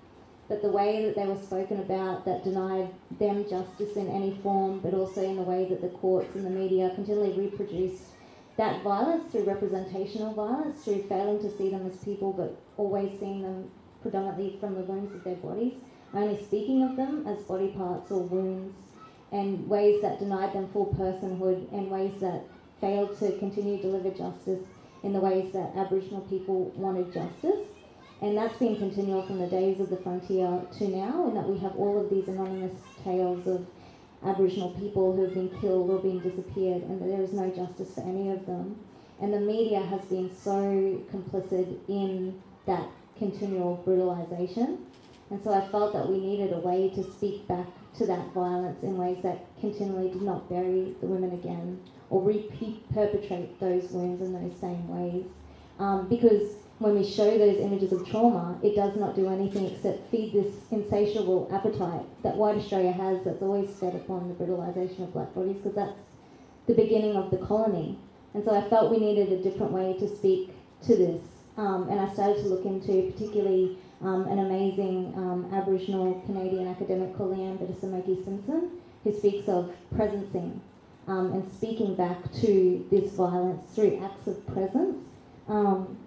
but the way that they were spoken about that denied them justice in any form, but also in the way that the courts and the media continually reproduced that violence through representational violence, through failing to see them as people, but always seeing them predominantly from the wounds of their bodies, only speaking of them as body parts or wounds, and ways that denied them full personhood, and ways that failed to continue to deliver justice in the ways that Aboriginal people wanted justice. And that's been continual from the days of the frontier to now, in that we have all of these anonymous tales of Aboriginal people who have been killed or been disappeared, and that there is no justice for any of them. And the media has been so complicit in that continual brutalisation. And so I felt that we needed a way to speak back to that violence in ways that continually did not bury the women again or repeat perpetrate those wounds in those same ways. Um, because when we show those images of trauma, it does not do anything except feed this insatiable appetite that white Australia has that's always fed upon the brutalisation of black bodies, because that's the beginning of the colony. And so I felt we needed a different way to speak to this. Um, and I started to look into particularly um, an amazing um, Aboriginal Canadian academic called Leanne Betasamosake Simpson, who speaks of presencing um, and speaking back to this violence through acts of presence. Um,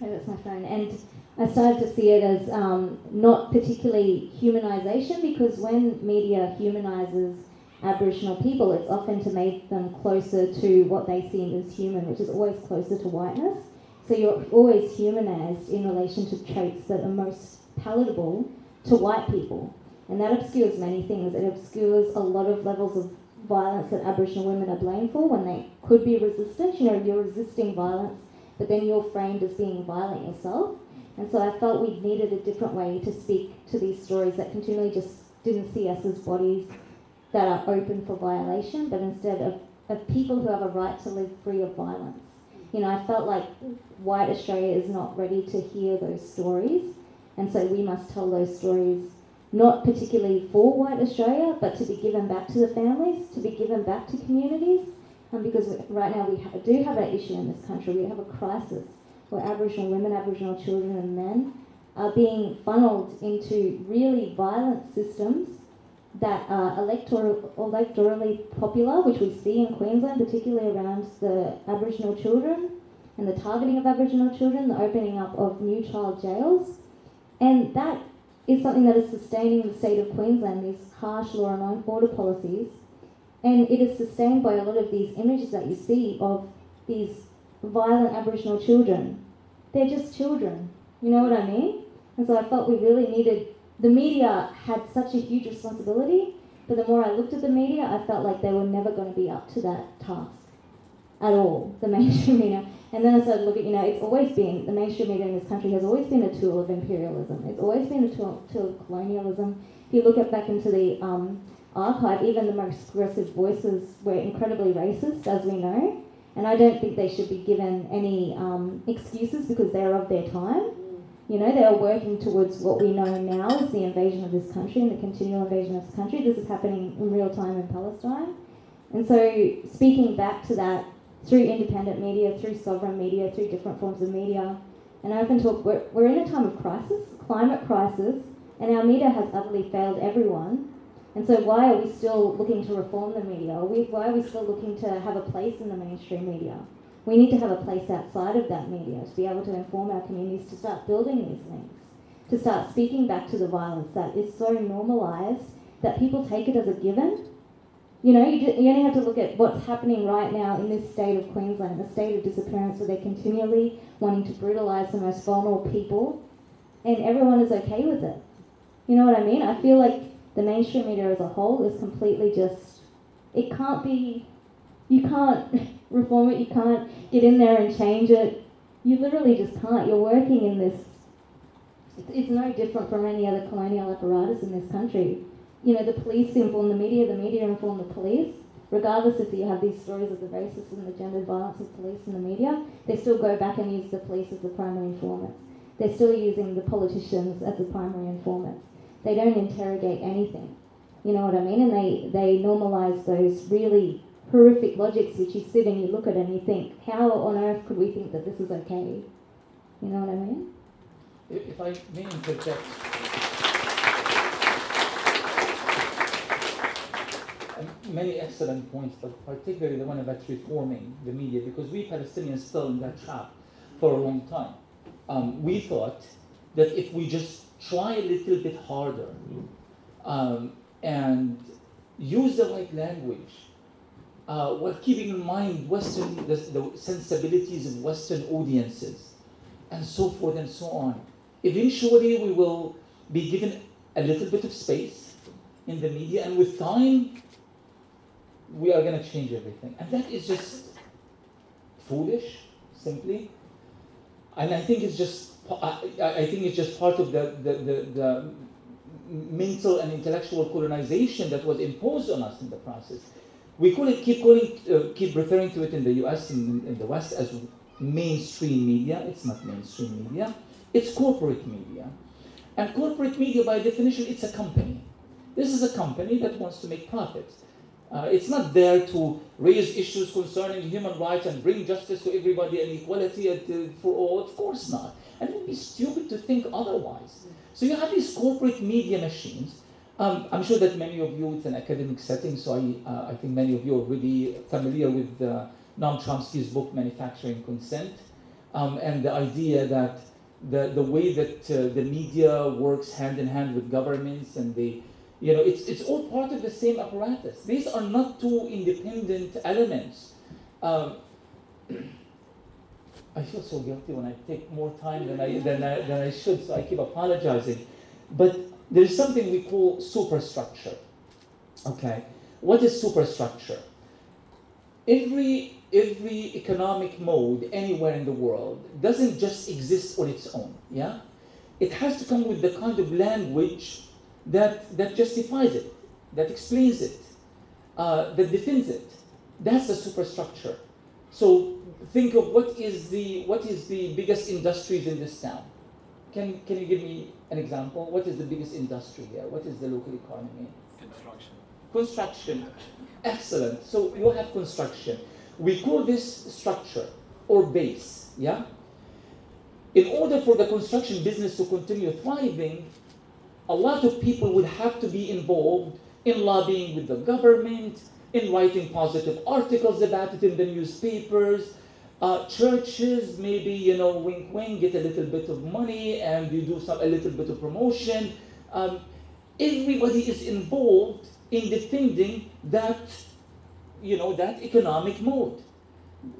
oh, that's my phone. And I started to see it as um, not particularly humanisation because when media humanises Aboriginal people, it's often to make them closer to what they see as human, which is always closer to whiteness. So you're always humanised in relation to traits that are most palatable to white people. And that obscures many things. It obscures a lot of levels of violence that Aboriginal women are blamed for when they could be resistant. You know, you're resisting violence, but then you're framed as being violent yourself. And so I felt we needed a different way to speak to these stories that continually just didn't see us as bodies that are open for violation, but instead of, of people who have a right to live free of violence. You know, I felt like white Australia is not ready to hear those stories, and so we must tell those stories not particularly for white Australia, but to be given back to the families, to be given back to communities, because right now we ha- do have an issue in this country. We have a crisis where Aboriginal women, Aboriginal children, and men are being funneled into really violent systems that are electoral, electorally popular, which we see in Queensland, particularly around the Aboriginal children and the targeting of Aboriginal children, the opening up of new child jails. And that is something that is sustaining the state of Queensland, these harsh law and order policies. And it is sustained by a lot of these images that you see of these violent Aboriginal children. They're just children. You know what I mean? And so I felt we really needed, the media had such a huge responsibility, but the more I looked at the media, I felt like they were never going to be up to that task at all, the mainstream media. And then I started looking, you know, it's always been, the mainstream media in this country has always been a tool of imperialism. It's always been a tool, tool of colonialism. If you look at back into the um, archive, even the most progressive voices were incredibly racist, as we know. And I don't think they should be given any um, excuses because they're of their time. You know, they are working towards what we know now as the invasion of this country and the continual invasion of this country. This is happening in real time in Palestine. And so, speaking back to that through independent media, through sovereign media, through different forms of media, and I often talk, we're, we're in a time of crisis, climate crisis, and our media has utterly failed everyone. And so, why are we still looking to reform the media? Why are we still looking to have a place in the mainstream media? We need to have a place outside of that media to be able to inform our communities to start building these links, to start speaking back to the violence that is so normalised that people take it as a given. You know, you, you only have to look at what's happening right now in this state of Queensland, the state of disappearance where they're continually wanting to brutalise the most vulnerable people, and everyone is okay with it. You know what I mean? I feel like the mainstream media as a whole is completely just, it can't be, you can't reform it, you can't get in there and change it. You literally just can't. You're working in this, it's, it's no different from any other colonial apparatus in this country. You know, the police inform the media, the media inform the police. Regardless if you have these stories of the racist and the gendered violence of police in the media, they still go back and use the police as the primary informants. They're still using the politicians as the primary informants. They don't interrogate anything. You know what I mean? And they, they normalise those really horrific logics which you sit and you look at and you think, how on earth could we think that this is okay? You know what I mean? If I may interject. Many excellent points, but particularly the one about reforming the media, because we Palestinians still in that trap for a long time. Um, we thought that if we just try a little bit harder um, and use the right language, uh, while keeping in mind Western the, the sensibilities of Western audiences, and so forth and so on. Eventually, we will be given a little bit of space in the media, and with time, we are going to change everything. And that is just foolish, simply. And I think it's just, I, think it's just part of the, the, the, the mental and intellectual colonization that was imposed on us in the process. We call it, keep calling, uh, keep referring to it in the U.S. and in, in the West as mainstream media. It's not mainstream media. It's corporate media. And corporate media, by definition, it's a company. This is a company that wants to make profits. Uh, it's not there to raise issues concerning human rights and bring justice to everybody and equality for all. Of course not. And it would be stupid to think otherwise. So you have these corporate media machines. Um, I'm sure that many of you, it's an academic setting, so I, uh, I think many of you are really familiar with Noam Chomsky's book, Manufacturing Consent, um, and the idea that the, the way that uh, the media works hand in hand with governments and the you know it's, it's all part of the same apparatus these are not two independent elements um, I feel so guilty when I take more time than I, than, I, than I should, so I keep apologizing. But there's something we call superstructure. Okay, what is superstructure? Every every economic mode anywhere in the world doesn't just exist on its own. Yeah, it has to come with the kind of language that that justifies it, that explains it, uh, that defends it. That's the superstructure. So think of what is the what is the biggest industries in this town. Can can you give me an example? What is the biggest industry here? What is the local economy? Construction. Construction. Excellent. So you have construction. We call this structure or base, yeah? In order for the construction business to continue thriving, a lot of people would have to be involved in lobbying with the government, in writing positive articles about it in the newspapers. Uh, churches, maybe, you know, wink wink, get a little bit of money and you do some, a little bit of promotion. Um, everybody is involved in defending that, you know, that economic mode.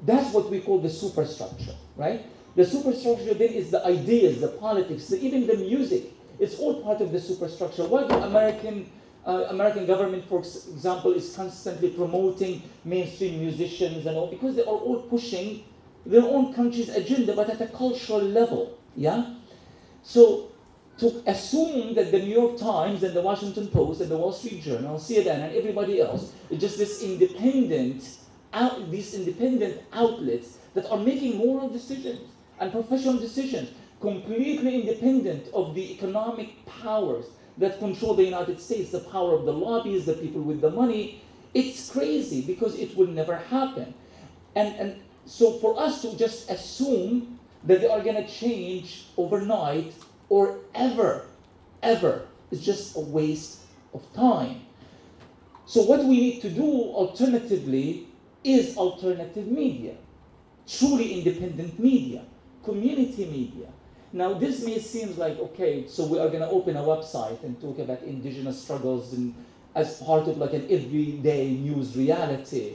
That's what we call the superstructure, right? The superstructure then is the ideas, the politics, even the music. It's all part of the superstructure. Why do American uh, American government, for example, is constantly promoting mainstream musicians and all because they are all pushing their own country's agenda, but at a cultural level. Yeah. So to assume that the New York Times and the Washington Post and the Wall Street Journal, CNN, and everybody else is just this independent, out, these independent outlets that are making moral decisions and professional decisions, completely independent of the economic powers that control the United States, the power of the lobbies, the people with the money. It's crazy because it will never happen. And, and so for us to just assume that they are going to change overnight or ever, ever, is just a waste of time. So what we need to do alternatively is alternative media, truly independent media, community media, now, this may seem like, okay, so we are going to open a website and talk about indigenous struggles and as part of like an everyday news reality.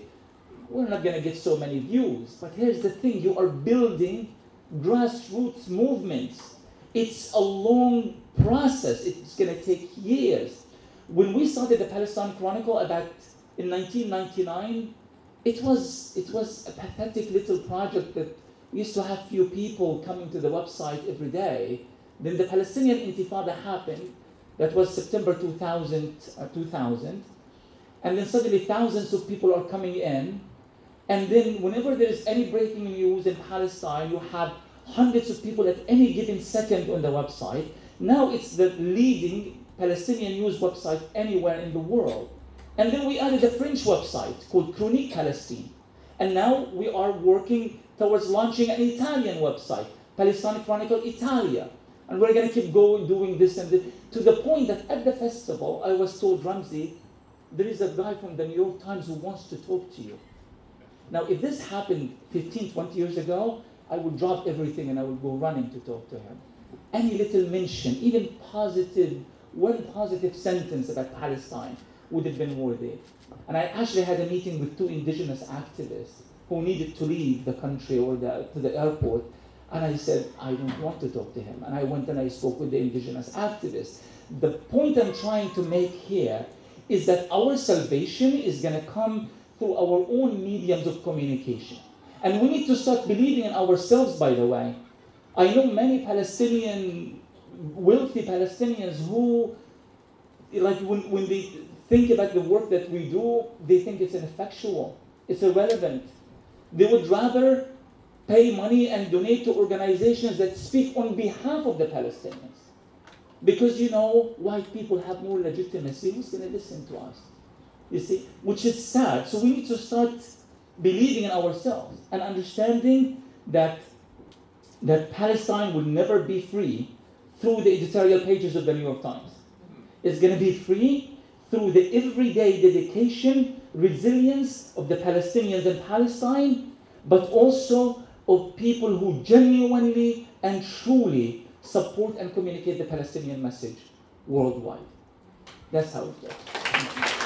We're not going to get so many views. But here's the thing you are building grassroots movements. It's a long process, it's going to take years. When we started the Palestine Chronicle about in 1999, it was, it was a pathetic little project that we used to have few people coming to the website every day. Then the Palestinian Intifada happened. That was September 2000, uh, 2000. And then suddenly thousands of people are coming in. And then whenever there is any breaking news in Palestine, you have hundreds of people at any given second on the website. Now it's the leading Palestinian news website anywhere in the world. And then we added a French website called Chronique Palestine. And now we are working towards launching an Italian website, Palestine Chronicle Italia. And we're going to keep going, doing this and this, to the point that at the festival, I was told, Ramzy, there is a guy from the New York Times who wants to talk to you. Now, if this happened 15, 20 years ago, I would drop everything and I would go running to talk to him. Any little mention, even positive, one positive sentence about Palestine would have been worthy. And I actually had a meeting with two indigenous activists who needed to leave the country or the, to the airport. And I said, I don't want to talk to him. And I went and I spoke with the indigenous activists. The point I'm trying to make here is that our salvation is going to come through our own mediums of communication. And we need to start believing in ourselves, by the way. I know many Palestinian, wealthy Palestinians who, like, when, when they think about the work that we do, they think it's ineffectual, it's irrelevant. They would rather pay money and donate to organizations that speak on behalf of the Palestinians. Because, you know, white people have more legitimacy. Who's going to listen to us? You see, which is sad. So we need to start believing in ourselves and understanding that, that Palestine will never be free through the editorial pages of the New York Times. It's going to be free through the everyday dedication resilience of the Palestinians in Palestine, but also of people who genuinely and truly support and communicate the Palestinian message worldwide. That's how it goes.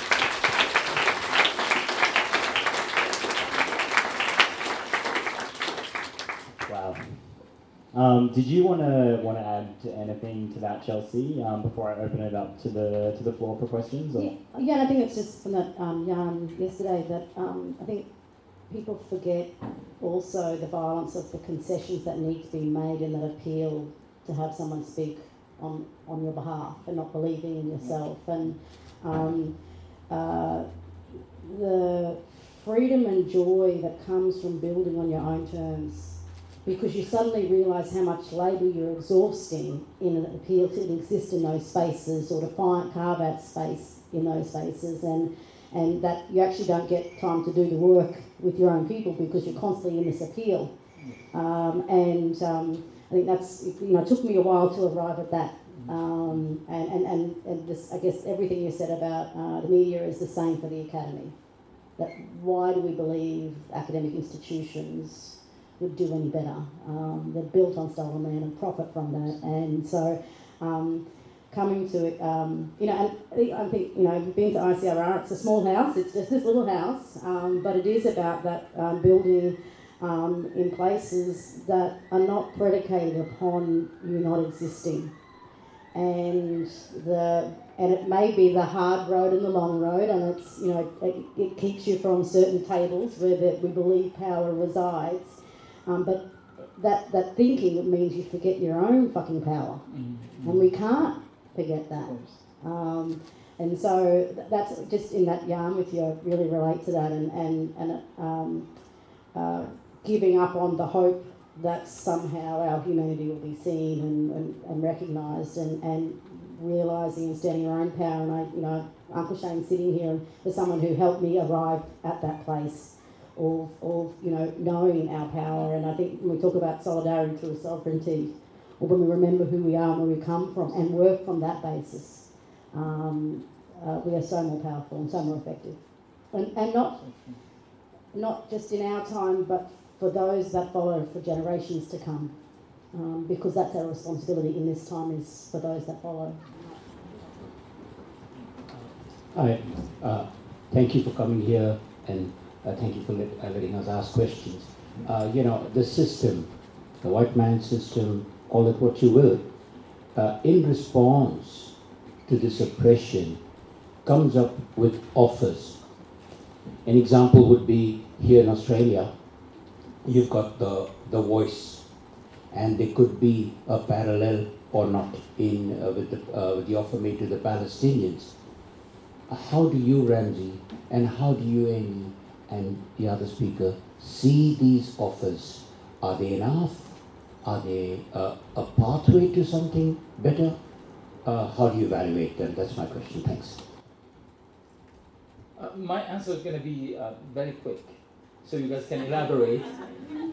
Um, did you want to want to add to anything to that, Chelsea, um, before I open it up to the to the floor for questions? Or? Yeah, yeah, I think it's just from that um, yarn yesterday that um, I think people forget also the violence of the concessions that need to be made in that appeal to have someone speak on on your behalf and not believing in yourself and um, uh, the freedom and joy that comes from building on your own terms because you suddenly realise how much labour you're exhausting in an appeal to exist in those spaces or to find carve out space in those spaces and and that you actually don't get time to do the work with your own people because you're constantly in this appeal. Um, and um, I think that's, you know, it took me a while to arrive at that. Um, and and, and, and this, I guess everything you said about uh, the media is the same for the academy. That why do we believe academic institutions would do any better? Um, they're built on stolen land and profit from that. And so um, coming to it, um, you know, and I think, you know, we've been to ICRR, it's a small house, it's just this little house, um, but it is about that um, building in places that are not predicated upon you not existing. And the and it may be the hard road and the long road, and it's you know it, it keeps you from certain tables where the, we believe power resides, um, but that that thinking means you forget your own fucking power, Mm-hmm. and we can't forget that. Um, and so that's just in that yarn with you, I really relate to that, and and and um, uh, giving up on the hope that somehow our humanity will be seen and, and, and recognised, and, and realising and standing our own power. And I, you know, Uncle Shane sitting here as someone who helped me arrive at that place of, of you know knowing our power. And I think when we talk about solidarity through sovereignty, or when we remember who we are and where we come from, and work from that basis, um, uh, we are so more powerful and so more effective. And, and not not just in our time, but for those that follow for generations to come, um, because that's our responsibility in this time is for those that follow. Hi, uh, thank you for coming here and uh, thank you for let, uh, letting us ask questions. Uh, you know, the system, the white man system, call it what you will, uh, in response to this oppression, comes up with offers. An example would be here in Australia, you've got the, the voice, and there could be a parallel or not in uh, with, the, uh, with the offer made to the Palestinians how do you, Ramzy, and how do you, Amy, and the other speaker, see these offers? Are they enough? Are they uh, a pathway to something better? Uh, how do you evaluate them? That's my question. Thanks. Uh, my answer is going to be uh, very quick, so you guys can elaborate.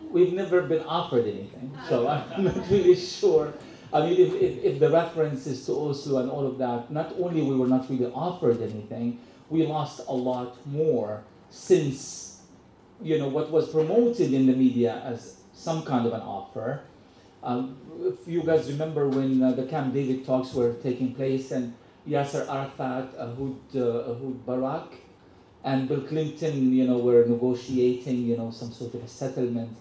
We've never been offered anything, so I'm not really sure. I mean, if, if, if the references to Oslo and all of that, not only we were not really offered anything, we lost a lot more since, you know, what was promoted in the media as some kind of an offer. Um, if you guys remember when uh, the Camp David talks were taking place and Yasser Arafat, Ehud, uh, Ehud Barak, and Bill Clinton, you know, were negotiating, you know, some sort of a settlement.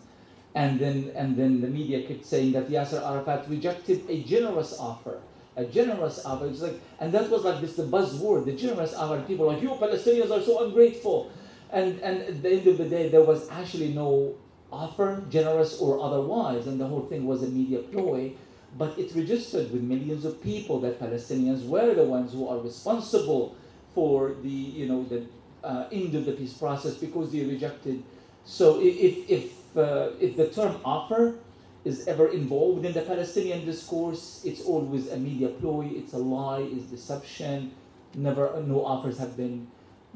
And then, and then the media kept saying that Yasser Arafat rejected a generous offer. A generous offer. It's like, and that was like this the buzzword, the generous offer. People like, you Palestinians are so ungrateful. And, and at the end of the day, there was actually no offer, generous or otherwise. And the whole thing was a media ploy. But it registered with millions of people that Palestinians were the ones who are responsible for the, you know, the uh, end of the peace process because they rejected. So if, if uh, if the term offer is ever involved in the Palestinian discourse, it's always a media ploy, it's a lie, it's deception. Never, no offers have been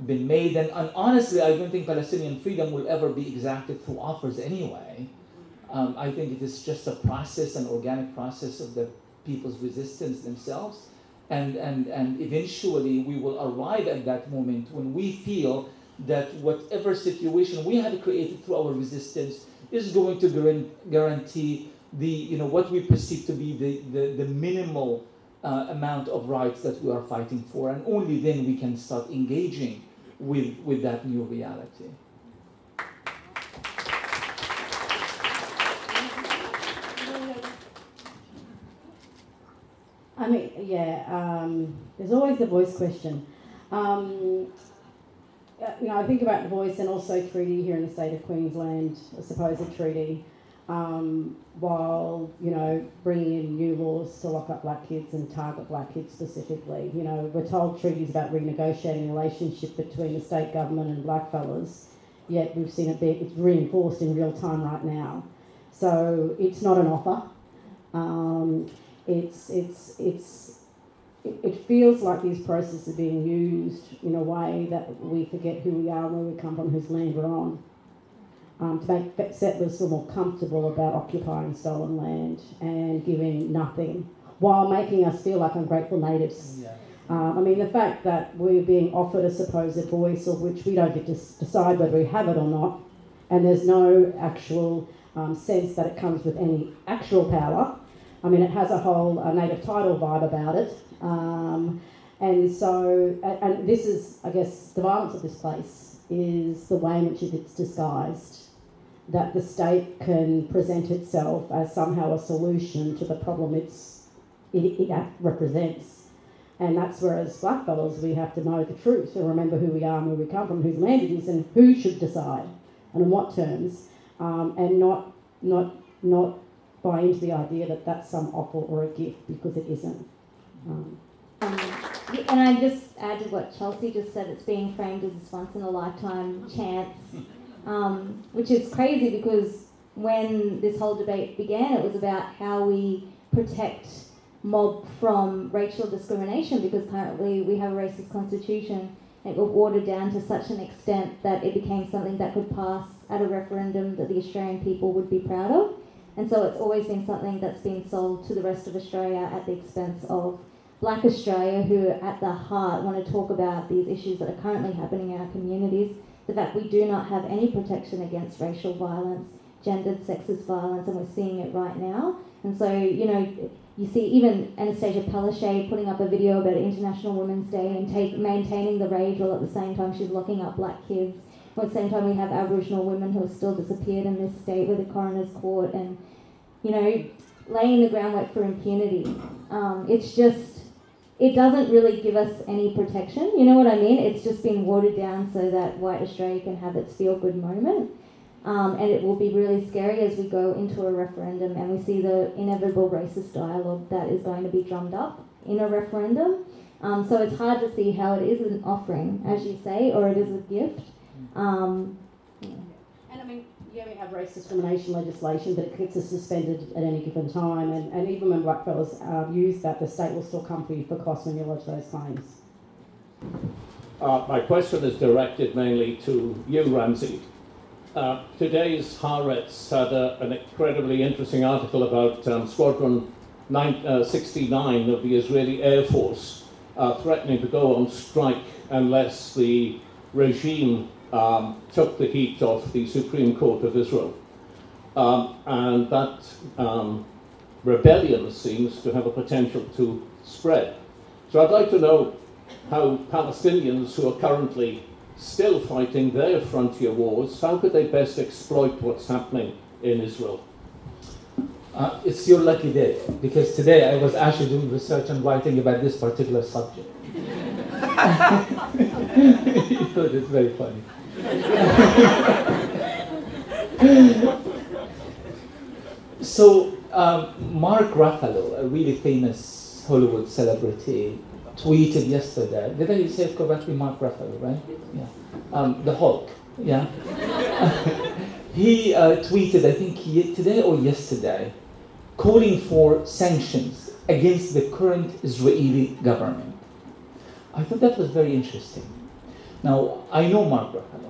been made, and, and honestly, I don't think Palestinian freedom will ever be exacted through offers anyway. Um, I think it is just a process, an organic process of the people's resistance themselves, and and and eventually we will arrive at that moment when we feel that whatever situation we have created through our resistance is going to guarantee the you know what we perceive to be the the, the minimal uh, amount of rights that we are fighting for, and only then we can start engaging with with that new reality. I mean, yeah, um, there's always the voice question. Um, uh, you know, I think about the voice and also treaty here in the state of Queensland, a supposed treaty, um, while, you know, bringing in new laws to lock up black kids and target black kids specifically. You know, we're told treaties about renegotiating relationship between the state government and blackfellas, yet we've seen it be it's reinforced in real time right now. So it's not an offer. Um, it's, it's, it's it, it feels like these processes are being used in a way that we forget who we are where we come from, whose land we're on. Um, to make settlers feel more comfortable about occupying stolen land and giving nothing while making us feel like ungrateful natives. Yeah. Um, I mean, the fact that we're being offered a supposed voice of which we don't get to decide whether we have it or not, and there's no actual um, sense that it comes with any actual power. I mean, it has a whole uh, native title vibe about it. Um, and so, and, and this is, I guess, the violence of this place is the way in which it's disguised. That the state can present itself as somehow a solution to the problem it's, it, it represents. And that's where, as blackfellas, we have to know the truth and remember who we are and where we come from, whose land it is, and who should decide, and on what terms, um, and not not not buy into the idea that that's some offer or a gift because it isn't. Um, Um, and I just add to what Chelsea just said, it's being framed as this once in a lifetime chance, um, which is crazy because when this whole debate began, it was about how we protect mob from racial discrimination because currently we have a racist constitution. It got watered down to such an extent that it became something that could pass at a referendum that the Australian people would be proud of. And so it's always been something that's been sold to the rest of Australia at the expense of Black Australia, who at the heart want to talk about these issues that are currently happening in our communities. The fact we do not have any protection against racial violence, gendered sexist violence, and we're seeing it right now. And so, you know, you see even Annastacia Palaszczuk putting up a video about International Women's Day and take, maintaining the rage while at the same time she's locking up black kids. While at the same time we have Aboriginal women who are still disappeared in this state with the coroner's court and, you know, laying the groundwork for impunity. Um, it's just, it doesn't really give us any protection. You know what I mean? It's just been watered down so that white Australia can have its feel good moment. Um, and it will be really scary as we go into a referendum and we see the inevitable racist dialogue that is going to be drummed up in a referendum. Um, so it's hard to see how it is an offering, as you say, or it is a gift. Um, And I mean, yeah, we have race discrimination legislation, but it gets us suspended at any given time. And, and even when blackfellas uh, use that, the state will still come for you for costs when you lodge those claims. Uh, my question is directed mainly to you, Ramzy. Uh, today's Haaretz had an incredibly interesting article about um, Squadron 9, uh, 69 of the Israeli Air Force uh, threatening to go on strike unless the regime um, took the heat off the Supreme Court of Israel. Um, and that um, rebellion seems to have a potential to spread. So I'd like to know how Palestinians who are currently still fighting their frontier wars, how could they best exploit what's happening in Israel? Uh, it's your lucky day because today I was actually doing research and writing about this particular subject. it's very funny. so, um, Mark Ruffalo, a really famous Hollywood celebrity, tweeted yesterday. Did I say it correctly? Mark Ruffalo, right? Yeah. Um, the Hulk. Yeah. he uh, tweeted, I think ye- today or yesterday, calling for sanctions against the current Israeli government. I thought that was very interesting. Now, I know Mark Ruffalo,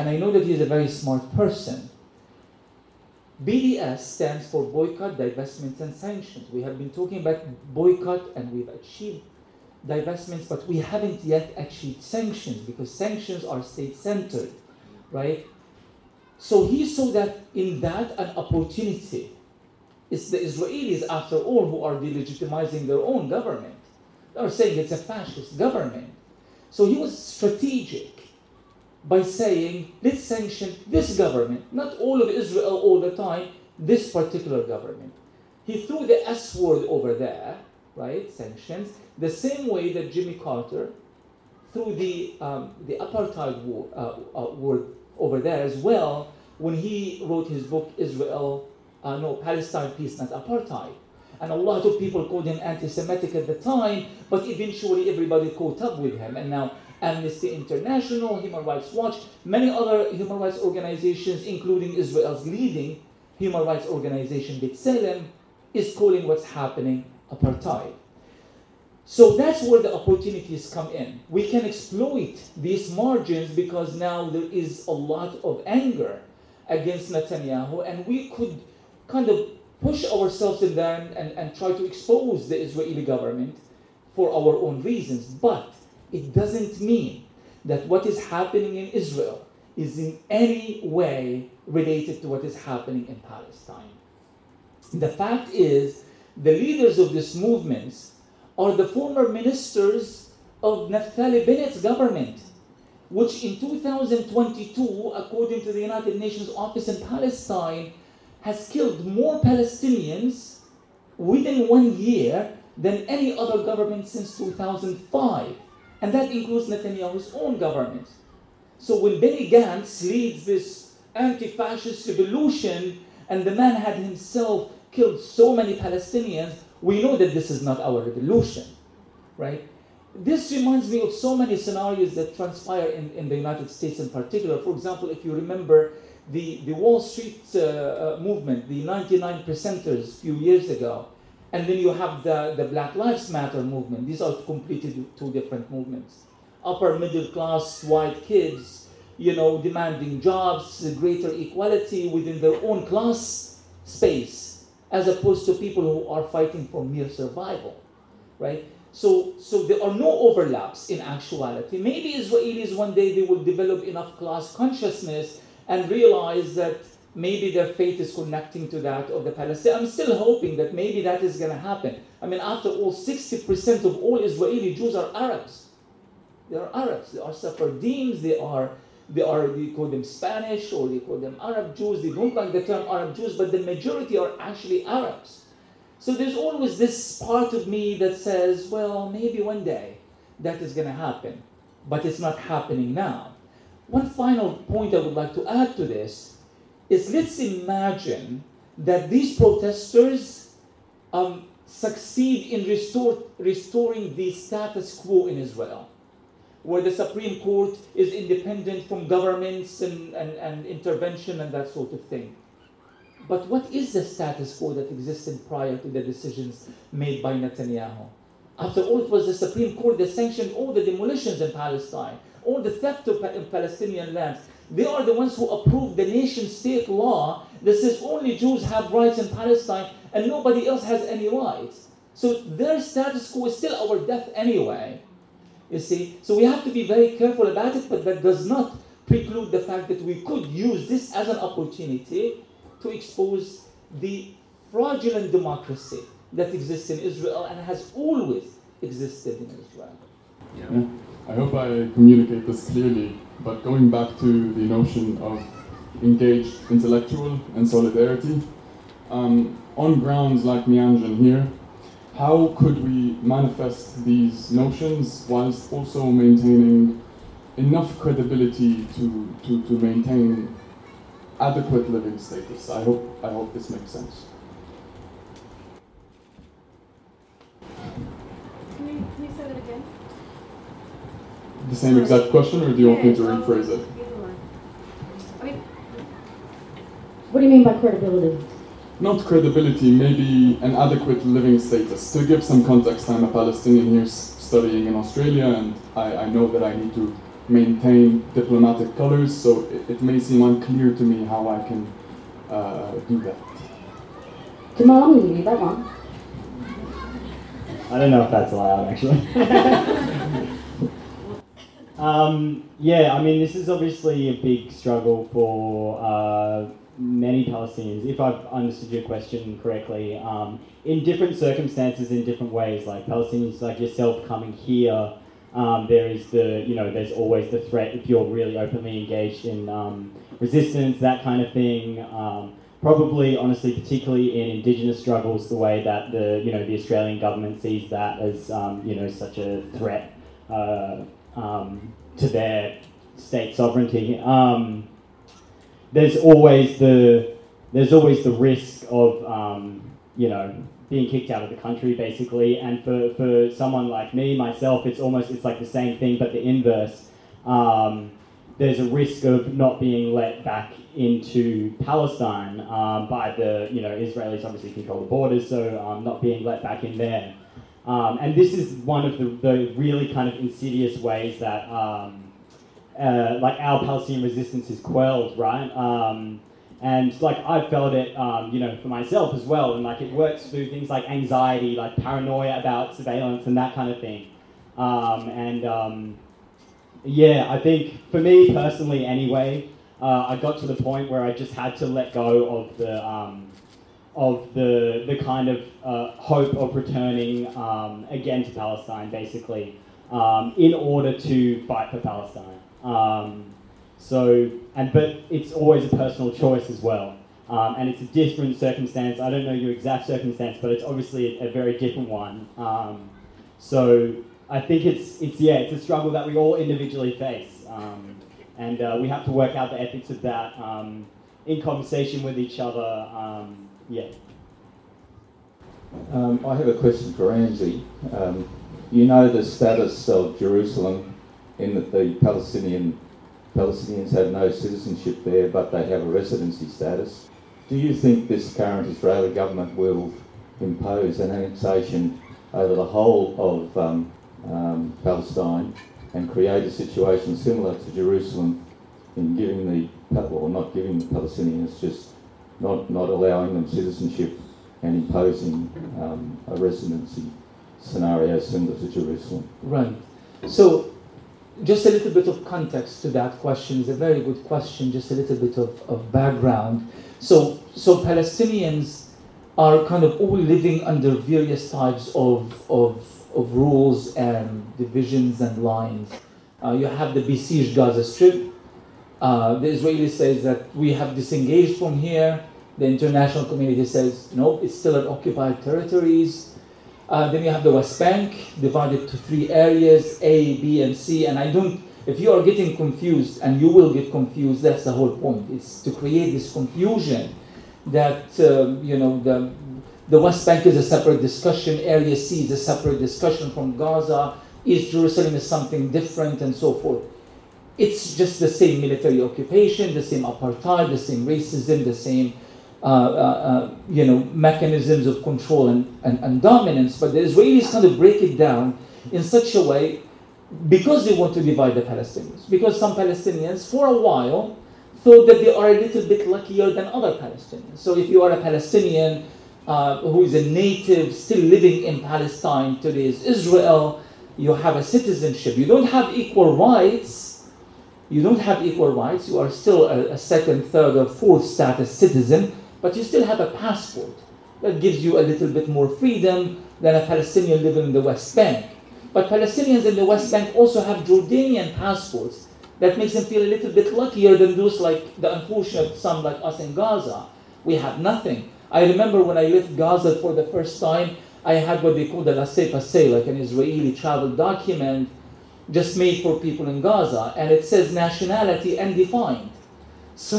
and I know that he's a very smart person. BDS stands for Boycott, Divestment, and Sanctions. We have been talking about boycott and we've achieved divestments, but we haven't yet achieved sanctions because sanctions are state centered, right? So he saw that in that an opportunity. It's the Israelis, after all, who are delegitimizing their own government. They are saying it's a fascist government. So he was strategic by saying, let's sanction this government, not all of Israel all the time, this particular government. He threw the S word over there, right? Sanctions, the same way that Jimmy Carter threw the, um, the apartheid war, uh, uh, word over there as well when he wrote his book, Israel, uh, no, Palestine Peace, not Apartheid. And a lot of people called him anti Semitic at the time, but eventually everybody caught up with him. And now Amnesty International, Human Rights Watch, many other human rights organizations, including Israel's leading human rights organization, B'Tselem, is calling what's happening apartheid. So that's where the opportunities come in. We can exploit these margins because now there is a lot of anger against Netanyahu, and we could kind of push ourselves in there and, and try to expose the Israeli government for our own reasons. But it doesn't mean that what is happening in Israel is in any way related to what is happening in Palestine. The fact is, the leaders of these movements are the former ministers of Naftali Bennett's government, which in 2022, according to the United Nations Office in Palestine, has killed more Palestinians within one year than any other government since 2005. And that includes Netanyahu's own government. So when Benny Gantz leads this anti fascist revolution, and the man had himself killed so many Palestinians, we know that this is not our revolution, right? This reminds me of so many scenarios that transpire in, in the United States in particular. For example, if you remember the, the Wall Street uh, uh, movement, the 99 percenters a few years ago, and then you have the, the Black Lives Matter movement. These are completely two different movements. Upper middle class white kids, you know, demanding jobs, greater equality within their own class space as opposed to people who are fighting for mere survival, right? So, so there are no overlaps in actuality. Maybe Israelis one day they will develop enough class consciousness and realize that maybe their faith is connecting to that of the Palestinians. I'm still hoping that maybe that is going to happen. I mean, after all, 60% of all Israeli Jews are Arabs. They are Arabs. They are Sephardims. They are they are they call them Spanish or they call them Arab Jews. They don't like the term Arab Jews, but the majority are actually Arabs. So there's always this part of me that says, well, maybe one day that is going to happen, but it's not happening now. One final point I would like to add to this is let's imagine that these protesters um, succeed in restore, restoring the status quo in Israel where the Supreme Court is independent from governments and, and, and intervention and that sort of thing. But what is the status quo that existed prior to the decisions made by Netanyahu? After all, it was the Supreme Court that sanctioned all the demolitions in Palestine, all the theft of Palestinian lands. They are the ones who approved the nation state law that says only Jews have rights in Palestine and nobody else has any rights. So their status quo is still our death anyway. You see, so we have to be very careful about it, but that does not preclude the fact that we could use this as an opportunity to expose the fraudulent democracy that exists in Israel and has always existed in Israel. Yeah. I hope I communicate this clearly, but going back to the notion of engaged intellectual and solidarity, um, on grounds like Meanjin here, how could we manifest these notions whilst also maintaining enough credibility to, to, to maintain adequate living status? I hope, I hope this makes sense. Can you, can you say that again? The same exact question, or do you want me to rephrase it? What do you mean by credibility? not credibility, maybe an adequate living status. To give some context, I'm a Palestinian here studying in Australia, and I, I know that I need to maintain diplomatic colors, so it, it, may seem unclear to me how I can uh, do that. Jamal, I'm going to that one. I don't know if that's allowed, actually. um, yeah, I mean, this is obviously a big struggle for. Uh, many Palestinians, if I've understood your question correctly, um, in different circumstances, in different ways. Like Palestinians like yourself coming here, um, there is the, you know, there's always the threat if you're really openly engaged in um, resistance, that kind of thing. Um, probably, honestly, particularly in Indigenous struggles, the way that the, you know, the Australian government sees that as, um, you know, such a threat uh, um, to their state sovereignty. Um, there's always the there's always the risk of um, you know being kicked out of the country basically. And for, for someone like me myself it's almost it's like the same thing but the inverse. Um, there's a risk of not being let back into Palestine um, by the you know Israelis obviously control the borders so um, not being let back in there Um, and this is one of the, the really kind of insidious ways that um, uh, like our Palestinian resistance is quelled, right? Um, and like I've felt it, um, you know, for myself as well, and like it works through things like anxiety, like paranoia about surveillance and that kind of thing. Um, and um, yeah, I think for me personally, anyway, uh, I got to the point where I just had to let go of the of the the kind of uh, hope of returning um, again to Palestine, basically, um, in order to fight for Palestine. Um, so, and but it's always a personal choice as well, um, and it's a different circumstance. I don't know your exact circumstance, but it's obviously a, a very different one. Um, so, I think it's it's yeah, it's a struggle that we all individually face, um, and uh, we have to work out the ethics of that in conversation with each other. Um, yeah. Um, I have a question for Ramzy. Um, you know the status of Jerusalem in that the Palestinian Palestinians have no citizenship there, but they have a residency status. Do you think this current Israeli government will impose an annexation over the whole of um, um, Palestine and create a situation similar to Jerusalem in giving the, or not giving the Palestinians, just not, not allowing them citizenship and imposing um, a residency scenario similar to Jerusalem? Right. So just a little bit of context to that question is a very good question, just a little bit of, of background. So, so Palestinians are kind of all living under various types of, of, of rules and divisions and lines. Uh, you have the besieged Gaza Strip. Uh, the Israeli says that we have disengaged from here. The international community says, no, it's still an occupied territories. Uh, then you have the West Bank divided to three areas, A, B, and C. And I don't, if you are getting confused, and you will get confused, that's the whole point. It's to create this confusion that, um, you know, the, the West Bank is a separate discussion, Area C is a separate discussion from Gaza, East Jerusalem is something different, and so forth. It's just the same military occupation, the same apartheid, the same racism, the same uh, uh, uh, you know, mechanisms of control and, and, and dominance, but the Israelis kind of break it down in such a way because they want to divide the Palestinians. Because some Palestinians, for a while, thought that they are a little bit luckier than other Palestinians. So if you are a Palestinian uh, who is a native still living in Palestine, today is Israel, you have a citizenship. You don't have equal rights. You don't have equal rights. You are still a, a second, third, or fourth status citizen but you still have a passport that gives you a little bit more freedom than a Palestinian living in the West Bank. But Palestinians in the West Bank also have Jordanian passports that makes them feel a little bit luckier than those like the unfortunate some like us in Gaza. We have nothing. I remember when I left Gaza for the first time, I had what they call the laissez-passer, like an Israeli travel document just made for people in Gaza, and it says nationality undefined. So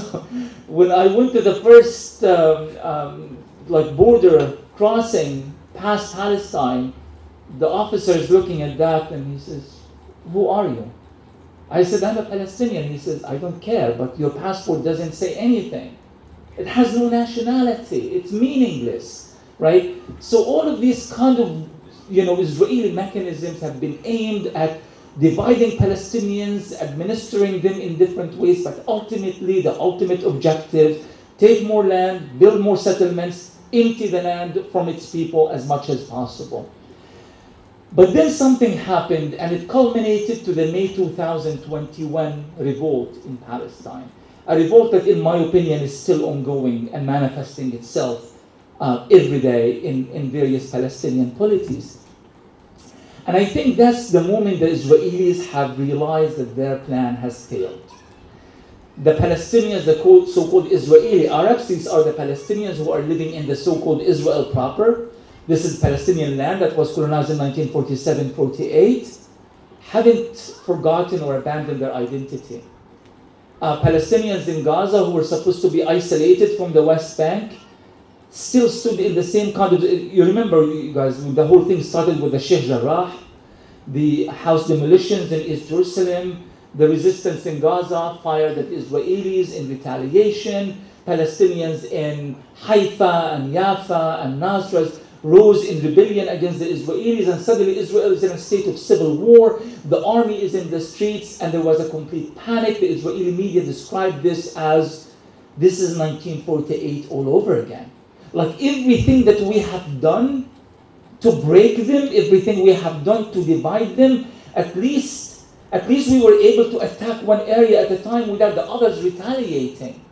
when I went to the first um, um, like border crossing past Palestine, the officer is looking at that and he says, "Who are you?" I said, "I'm a Palestinian." He says, "I don't care, but your passport doesn't say anything. It has no nationality. It's meaningless, right?" So all of these kind of you know Israeli mechanisms have been aimed at dividing Palestinians, administering them in different ways, but ultimately the ultimate objective take more land, build more settlements, empty the land from its people as much as possible. But then something happened and it culminated to the May 2021 revolt in Palestine. A revolt that, in my opinion, is still ongoing and manifesting itself uh, every day in, in various Palestinian polities. And I think that's the moment the Israelis have realized that their plan has failed. The Palestinians, the so called Israeli Arabs, these are the Palestinians who are living in the so called Israel proper. This is Palestinian land that was colonized in 1947 48, haven't forgotten or abandoned their identity. Uh, Palestinians in Gaza who were supposed to be isolated from the West Bank still stood in the same kind of. You remember, you guys, the whole thing started with the Sheikh Jarrah, the house demolitions in East Jerusalem, the resistance in Gaza fired at Israelis in retaliation, Palestinians in Haifa and Jaffa and Nazareth rose in rebellion against the Israelis, and suddenly Israel is in a state of civil war. The army is in the streets, and there was a complete panic. The Israeli media described this as this is 1948 all over again. Like everything that we have done to break them, everything we have done to divide them, at least, at least we were able to attack one area at a time without the others retaliating.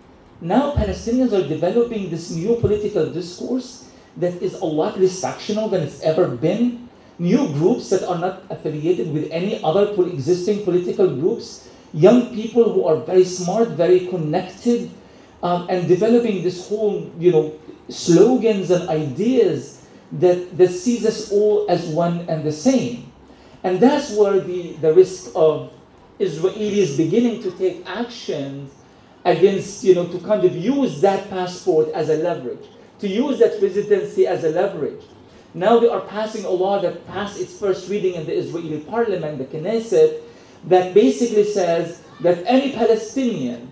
Now Palestinians are developing this new political discourse that is a lot less factional than it's ever been. New groups that are not affiliated with any other existing political groups. Young people who are very smart, very connected, um, and developing this whole, you know, slogans and ideas that, that sees us all as one and the same. And that's where the, the risk of Israelis beginning to take actions against, you know, to kind of use that passport as a leverage, to use that residency as a leverage. Now they are passing a law that passed its first reading in the Israeli parliament, the Knesset, that basically says that any Palestinian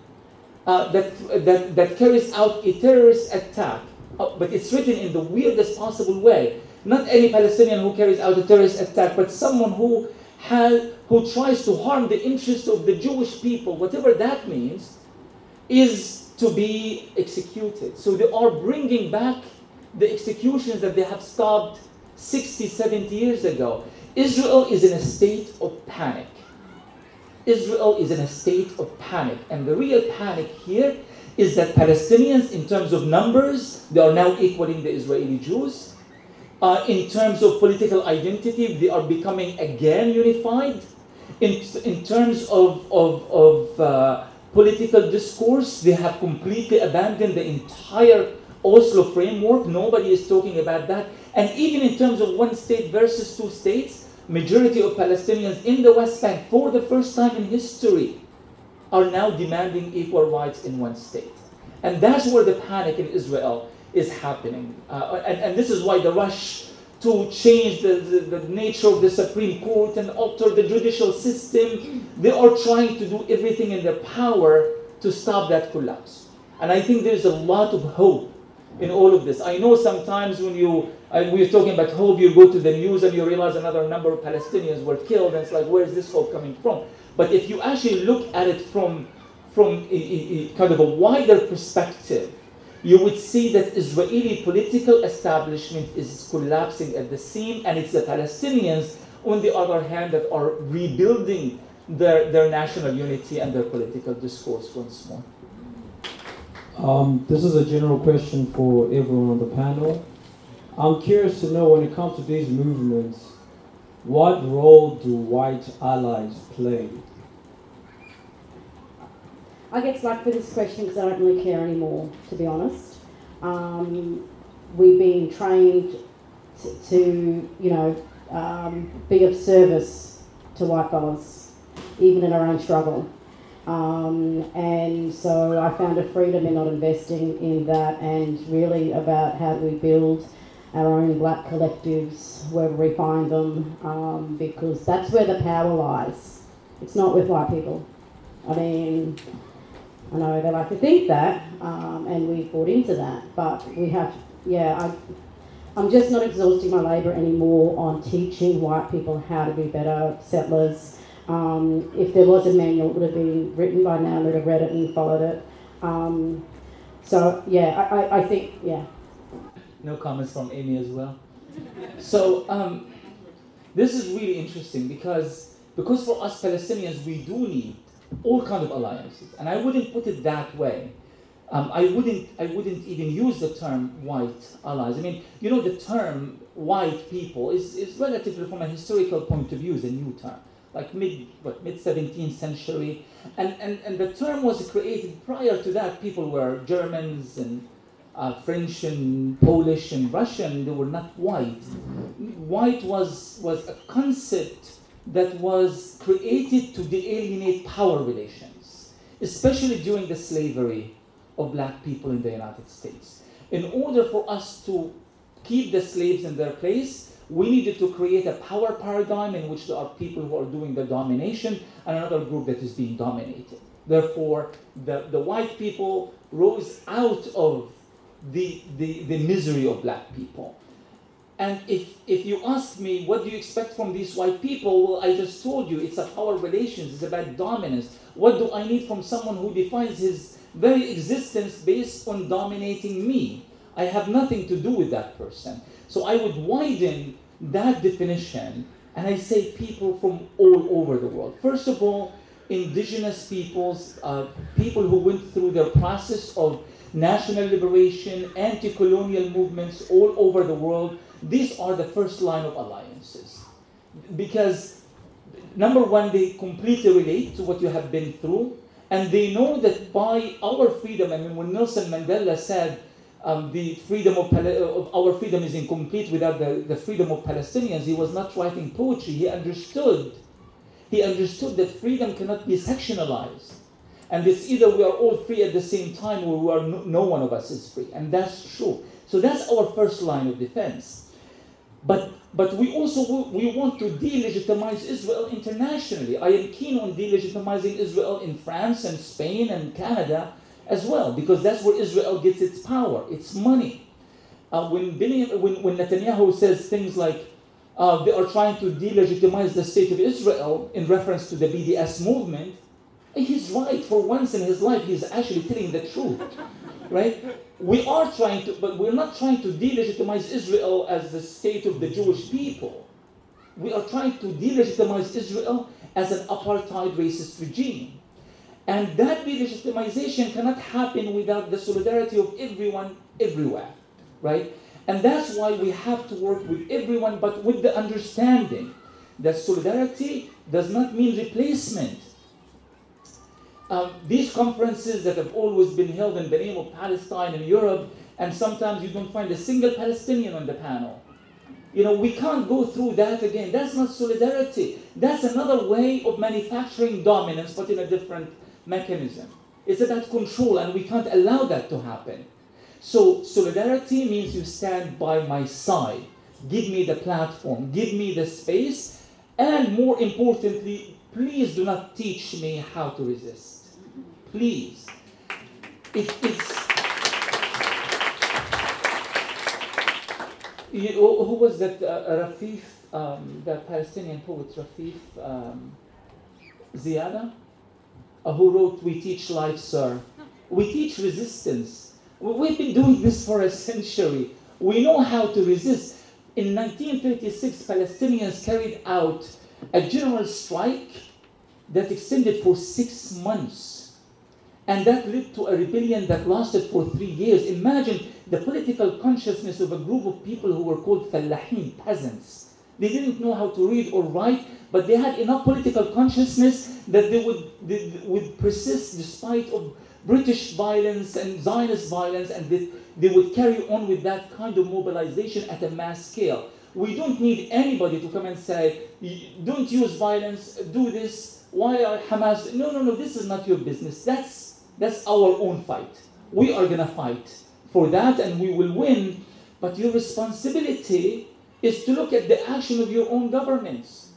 uh, that, that, that carries out a terrorist attack, Oh, but it's written in the weirdest possible way. Not any Palestinian who carries out a terrorist attack, but someone who has, who tries to harm the interests of the Jewish people, whatever that means, is to be executed. So they are bringing back the executions that they have stopped 60, 70 years ago. Israel is in a state of panic. Israel is in a state of panic. And the real panic here is that Palestinians, in terms of numbers, they are now equaling the Israeli Jews. Uh, in terms of political identity, they are becoming again unified. In, in terms of, of, of uh, political discourse. They have completely abandoned the entire Oslo framework. Nobody is talking about that. And even in terms of one state versus two states, majority of Palestinians in the West Bank, for the first time in history, are now demanding equal rights in one state. And that's where the panic in Israel is happening. Uh, and, and this is why the rush to change the, the, the, nature of the Supreme Court and alter the judicial system. They are trying to do everything in their power to stop that collapse. And I think there's a lot of hope in all of this. I know sometimes when you, uh, we're talking about hope, you go to the news and you realize another number of Palestinians were killed, and it's like, where is this hope coming from? But if you actually look at it from, from a, a, a kind of a wider perspective, you would see that Israeli political establishment is collapsing at the seam, and it's the Palestinians, on the other hand, that are rebuilding their, their national unity and their political discourse once more. Um, this is a general question for everyone on the panel. I'm curious to know when it comes to these movements, what role do white allies play I get stuck with this question because I don't really care anymore, to be honest. Um, we've been trained to, to you know, um, be of service to white fellas, even in our own struggle. Um, and so I found a freedom in not investing in that and really about how we build our own black collectives, where we find them, um, because that's where the power lies. It's not with white people. I mean, I know they like to think that, um, and we bought into that, but we have, yeah, I, I'm just not exhausting my labour anymore on teaching white people how to be better settlers. Um, if there was a manual, it would have been written by now, they'd have read it and followed it. Um, so, yeah, I, I, I, think, yeah. No comments from Amy as well. so, um, this is really interesting because, because for us Palestinians, we do need all kind of alliances. And I wouldn't put it that way. Um, I wouldn't I wouldn't even use the term white allies. I mean, you know, the term white people is, is relatively from a historical point of view is a new term, like mid what mid 17th century, and, and and the term was created prior to that. People were Germans and uh, French and Polish and Russian. They were not white. White was was a concept that was created to alienate power relations, especially during the slavery of black people in the United States. In order for us to keep the slaves in their place, we needed to create a power paradigm in which there are people who are doing the domination and another group that is being dominated. Therefore, the, the white people rose out of the, the, the misery of black people And if, if you ask me, what do you expect from these white people? Well, I just told you, it's a power relations, it's about dominance. What do I need from someone who defines his very existence based on dominating me? I have nothing to do with that person. So I would widen that definition and I say people from all over the world. First of all, indigenous peoples, uh, people who went through their process of national liberation, anti colonial movements all over the world these are the first line of alliances. Because, number one, they completely relate to what you have been through, and they know that by our freedom, I mean, when Nelson Mandela said, um, the freedom of, of, our freedom is incomplete without the, the freedom of Palestinians. He was not writing poetry. He understood. He understood that freedom cannot be sectionalized. And it's either we are all free at the same time or we are no, no one of us is free. And that's true. So that's our first line of defense. But, but we also we want to delegitimize Israel internationally. I am keen on delegitimizing Israel in France and Spain and Canada as well, because that's where Israel gets its power, its money. Uh, when, when, when Netanyahu says things like, uh, they are trying to delegitimize the state of Israel in reference to the BDS movement, he's right. For once in his life, he's actually telling the truth right? We are trying to, but we're not trying to delegitimize Israel as the state of the Jewish people. We are trying to delegitimize Israel as an apartheid racist regime. And that delegitimization cannot happen without the solidarity of everyone everywhere, right? And that's why we have to work with everyone, but with the understanding that solidarity does not mean replacement um, these conferences that have always been held in the name of Palestine in Europe, and sometimes you don't find a single Palestinian on the panel. You know, we can't go through that again. That's not solidarity. That's another way of manufacturing dominance, but in a different mechanism. It's about control, and we can't allow that to happen. So, solidarity means you stand by my side. Give me the platform, give me the space, and more importantly, please do not teach me how to resist please. It, it's. You, who was that? Uh, Rafeef, um, the Palestinian poet Rafeef um, Ziadah, uh, who wrote "We Teach Life, Sir." We teach resistance. We've been doing this for a century. We know how to resist. In 1936, Palestinians carried out a general strike that extended for six months and that led to a rebellion that lasted for three years. Imagine the political consciousness of a group of people who were called fallahin, peasants. They didn't know how to read or write, but they had enough political consciousness that they would, they would persist despite of British violence and Zionist violence, and they, would carry on with that kind of mobilization at a mass scale. We don't need anybody to come and say, don't use violence, do this, why are Hamas? No, no, no, this is not your business. That's that's our own fight. We are going to fight for that and we will win. But your responsibility is to look at the action of your own governments,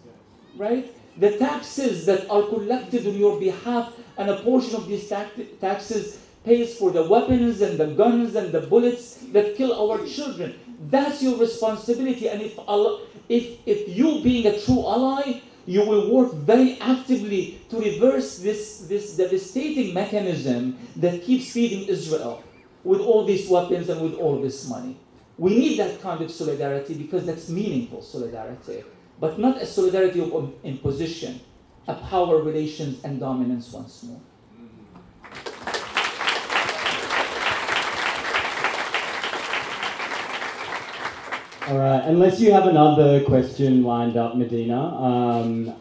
right? The taxes that are collected on your behalf, and a portion of these taxes pays for the weapons and the guns and the bullets that kill our children. That's your responsibility. And if, Allah, if, if you, being a true ally, you will work very actively to reverse this, this devastating mechanism that keeps feeding Israel with all these weapons and with all this money. We need that kind of solidarity because that's meaningful solidarity, but not a solidarity of imposition, a power relations and dominance once more. All right, unless you have another question lined up, Medina. Um,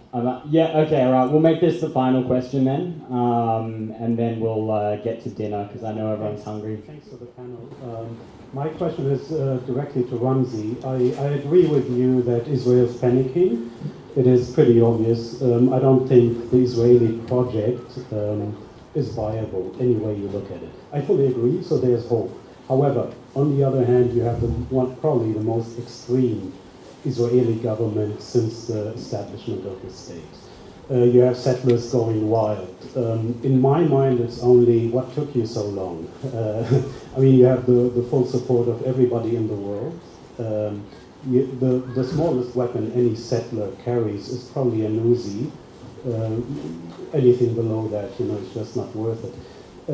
yeah, okay, all right. We'll make this the final question then, um, and then we'll uh, get to dinner because I know everyone's hungry. Thanks for the panel. Um, my question is uh, directly to Ramzy. I, I agree with you that Israel's panicking. It is pretty obvious. Um, I don't think the Israeli project um, is viable any way you look at it. I fully agree, so there's hope. However, on the other hand, you have the one, probably the most extreme Israeli government since the establishment of the state. Uh, you have settlers going wild. Um, in my mind, it's only what took you so long. Uh, I mean, you have the, the full support of everybody in the world. Um, you, the, the smallest weapon any settler carries is probably an Uzi. Uh, anything below that, you know, is just not worth it.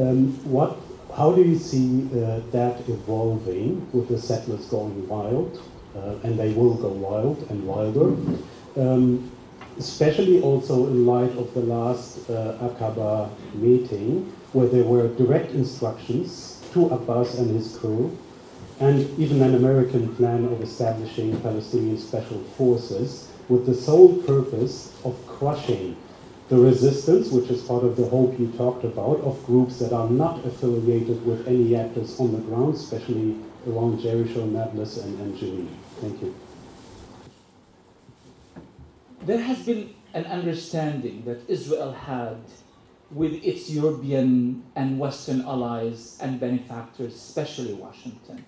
Um, what, how do you see uh, that evolving with the settlers going wild? Uh, and they will go wild and wilder. Um, especially also in light of the last uh, Aqaba meeting, where there were direct instructions to Abbas and his crew, and even an American plan of establishing Palestinian special forces with the sole purpose of crushing the resistance, which is part of the hope you talked about, of groups that are not affiliated with any actors on the ground, especially around Jericho, Nablus, and, and Jenin. Thank you. There has been an understanding that Israel had with its European and Western allies and benefactors, especially Washington.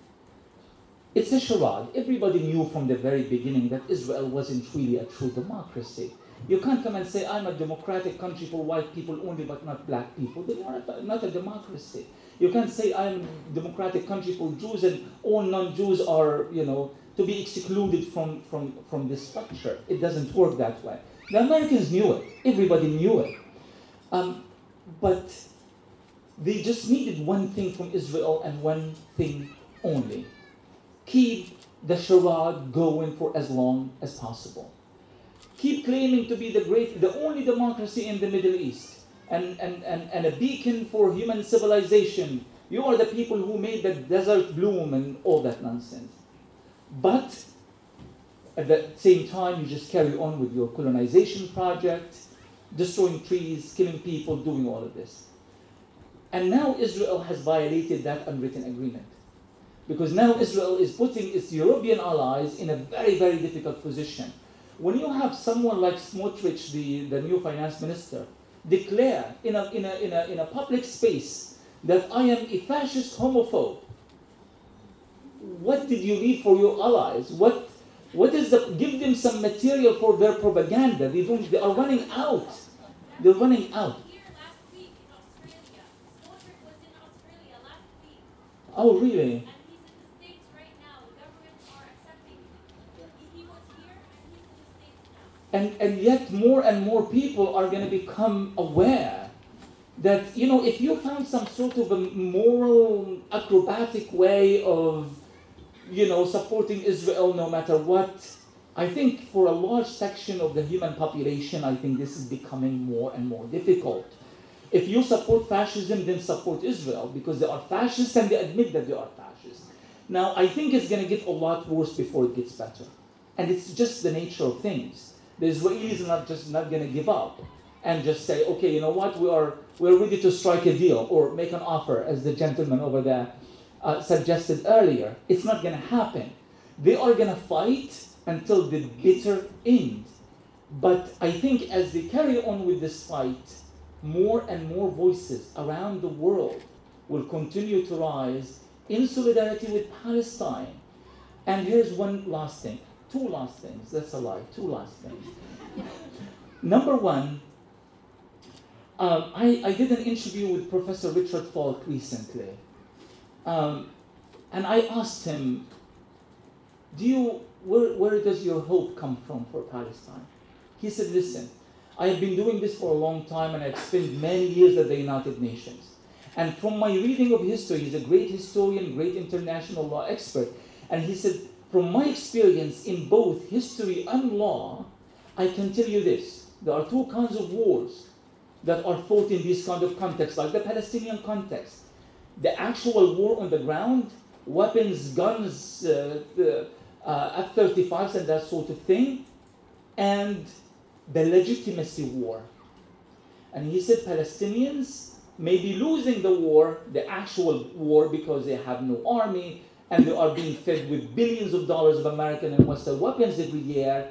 It's a charade. Everybody knew from the very beginning that Israel wasn't really a true democracy. You can't come and say, I'm a democratic country for white people only, but not black people. They are not a democracy. You can't say, I'm a democratic country for Jews and all non Jews are, you know, to be excluded from, from, from this structure. It doesn't work that way. The Americans knew it, everybody knew it. Um, but they just needed one thing from Israel and one thing only keep the charade going for as long as possible. Keep claiming to be the great, the only democracy in the Middle East and, and, and, and a beacon for human civilization. You are the people who made the desert bloom and all that nonsense. But at the same time, you just carry on with your colonization project, destroying trees, killing people, doing all of this. And now Israel has violated that unwritten agreement. Because now Israel is putting its European allies in a very, very difficult position. When you have someone like Smotrich, the, the new finance minister, declare in a, in, a, in, a, in a public space that I am a fascist homophobe, what did you leave for your allies? What, what is the, give them some material for their propaganda. They, don't, they are running out. They're running out. Oh, really? And, and yet more and more people are going to become aware that, you know, if you found some sort of a moral acrobatic way of, you know, supporting Israel no matter what, I think for a large section of the human population, I think this is becoming more and more difficult. If you support fascism, then support Israel because they are fascists and they admit that they are fascists. Now, I think it's going to get a lot worse before it gets better. And it's just the nature of things the Israelis are not just not going to give up and just say, okay, you know what, we are we're ready to strike a deal or make an offer, as the gentleman over there uh, suggested earlier. It's not going to happen. They are going to fight until the bitter end. But I think as they carry on with this fight, more and more voices around the world will continue to rise in solidarity with Palestine. And here's one last thing two last things. That's a lie. Two last things. Number one, um, I, I did an interview with Professor Richard Falk recently. Um, and I asked him, do you, where, where does your hope come from for Palestine? He said, listen, I have been doing this for a long time and I've spent many years at the United Nations. And from my reading of history, he's a great historian, great international law expert. And he said, from my experience in both history and law, I can tell you this. There are two kinds of wars that are fought in this kind of context, like the Palestinian context. The actual war on the ground, weapons, guns, uh, uh, F 35s, and that sort of thing, and the legitimacy war. And he said Palestinians may be losing the war, the actual war, because they have no army, and they are being fed with billions of dollars of American and Western weapons every year.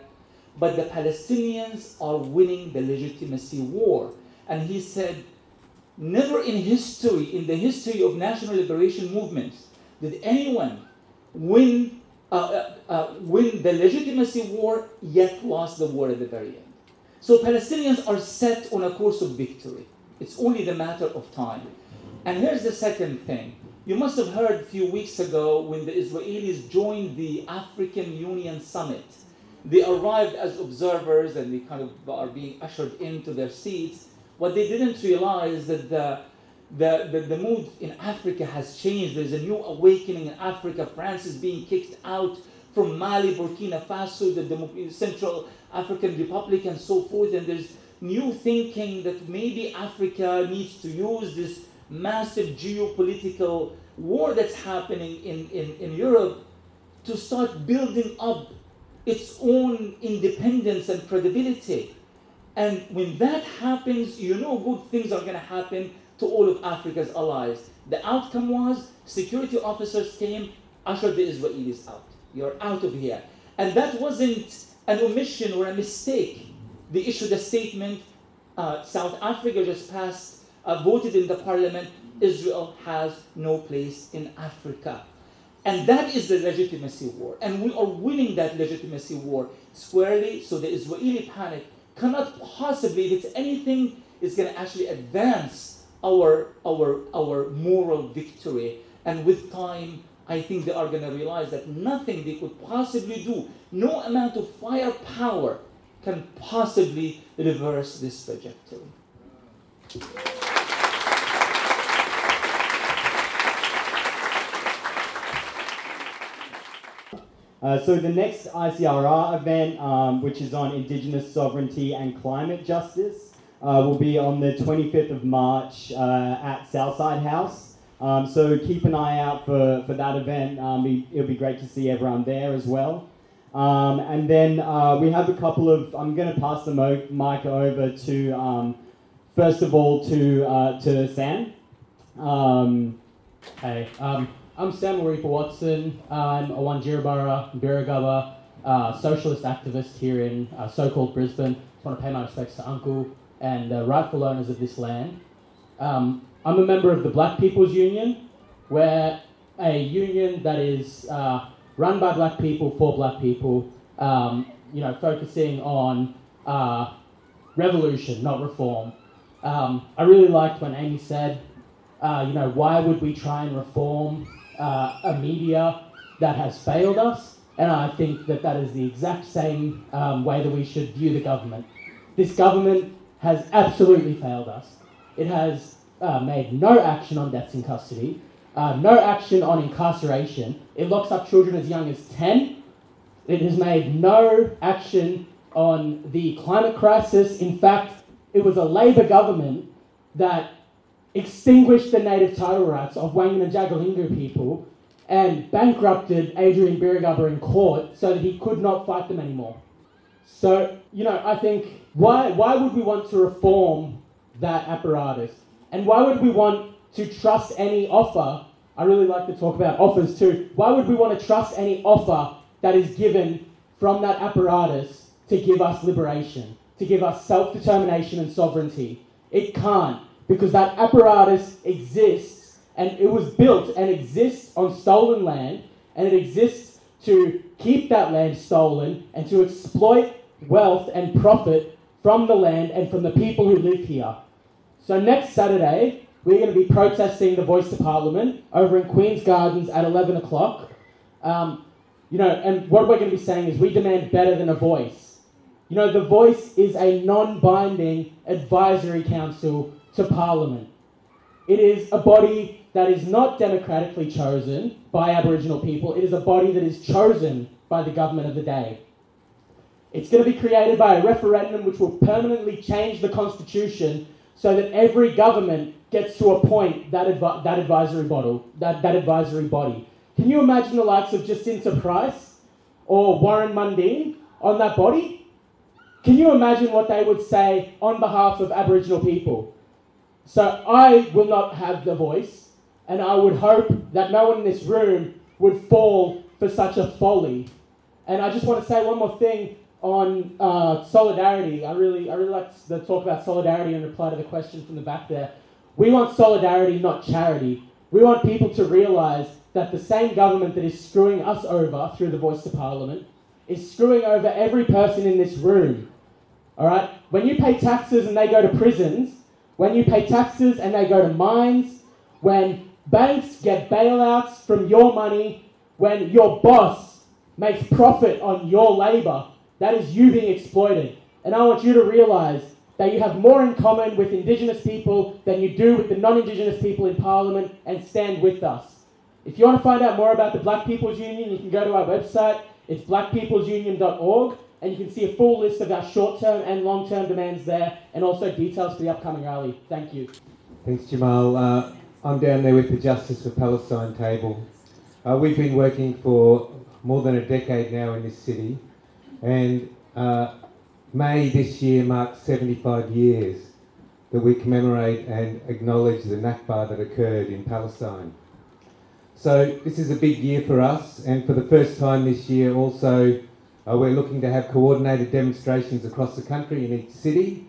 But the Palestinians are winning the legitimacy war. And he said, never in history, in the history of national liberation movements, did anyone win, uh, uh, uh, win the legitimacy war yet lost the war at the very end. So Palestinians are set on a course of victory. It's only the matter of time. And here's the second thing You must have heard a few weeks ago when the Israelis joined the African Union Summit. They arrived as observers and they kind of are being ushered into their seats. What they didn't realize is that the the, the, the mood in Africa has changed. There's a new awakening in Africa. France is being kicked out from Mali, Burkina Faso, the Demo- Central African Republic, and so forth. And there's new thinking that maybe Africa needs to use this massive geopolitical war that's happening in, in, in Europe to start building up its own independence and credibility. And when that happens, you know good things are going to happen to all of Africa's allies. The outcome was security officers came, ushered the Israelis out. You're out of here. And that wasn't an omission or a mistake. They issued a statement. Uh, South Africa just passed, uh, voted in the parliament. Israel has no place in Africa. And that is the legitimacy war. And we are winning that legitimacy war squarely. So the Israeli panic cannot possibly, if it's anything, is going to actually advance our, our, our moral victory. And with time, I think they are going to realize that nothing they could possibly do, no amount of firepower can possibly reverse this trajectory. Uh, so the next ICRR event, um, which is on Indigenous sovereignty and climate justice, uh, will be on the 25th of March uh, at Southside House. Um, so keep an eye out for, for that event. Um, it'll be great to see everyone there as well. Um, and then uh, we have a couple of. I'm going to pass the mic over to um, first of all to uh, to Sam. Um, hey, um, I'm Sam Maripa Watson. I'm a Wanjirabara, Birragubba, uh, socialist activist here in uh, so-called Brisbane. Just want to pay my respects to Uncle and the rightful owners of this land. Um, I'm a member of the Black People's Union, where a union that is uh, run by black people for black people, um, you know, focusing on uh, revolution, not reform. Um, I really liked when Amy said, uh, you know, why would we try and reform uh, a media that has failed us? And I think that that is the exact same um, way that we should view the government. This government has absolutely failed us. It has uh, made no action on deaths in custody, uh, no action on incarceration. It locks up children as young as 10. It has made no action on the climate crisis. In fact, it was a Labor government that extinguished the native title rights of Wangan and Jagalingou people and bankrupted Adrian Burragubba in court so that he could not fight them anymore. So, you know, I think why, why would we want to reform that apparatus? And why would we want to trust any offer? I really like to talk about offers too. Why would we want to trust any offer that is given from that apparatus to give us liberation, to give us self determination and sovereignty? It can't, because that apparatus exists and it was built and exists on stolen land and it exists to keep that land stolen and to exploit wealth and profit from the land and from the people who live here. So next Saturday, we're going to be protesting the Voice to Parliament over in Queen's Gardens at 11 o'clock. Um, you know, and what we're going to be saying is we demand better than a voice. You know, the voice is a non binding advisory council to Parliament. It is a body that is not democratically chosen by Aboriginal people, it is a body that is chosen by the government of the day. It's going to be created by a referendum which will permanently change the constitution so that every government gets to appoint that, advi- that advisory body, that, that advisory body. Can you imagine the likes of Jacinta Price or Warren Mundine on that body? Can you imagine what they would say on behalf of Aboriginal people? So I will not have the voice, and I would hope that no one in this room would fall for such a folly. And I just want to say one more thing on uh, solidarity. I really, I really like to talk about solidarity and reply to the question from the back there. We want solidarity, not charity. We want people to realise that the same government that is screwing us over through the voice to parliament is screwing over every person in this room. All right? When you pay taxes and they go to prisons, when you pay taxes and they go to mines, when Banks get bailouts from your money when your boss makes profit on your labor. That is you being exploited. And I want you to realize that you have more in common with Indigenous people than you do with the non Indigenous people in Parliament and stand with us. If you want to find out more about the Black People's Union, you can go to our website. It's blackpeoplesunion.org, and you can see a full list of our short term and long term demands there, and also details for the upcoming rally. Thank you. Thanks, Jamal. Uh, I'm down there with the Justice for Palestine table. Uh, we've been working for more than a decade now in this city, and uh, May this year marks 75 years that we commemorate and acknowledge the Nakba that occurred in Palestine. So this is a big year for us, and for the first time this year, also uh, we're looking to have coordinated demonstrations across the country in each city.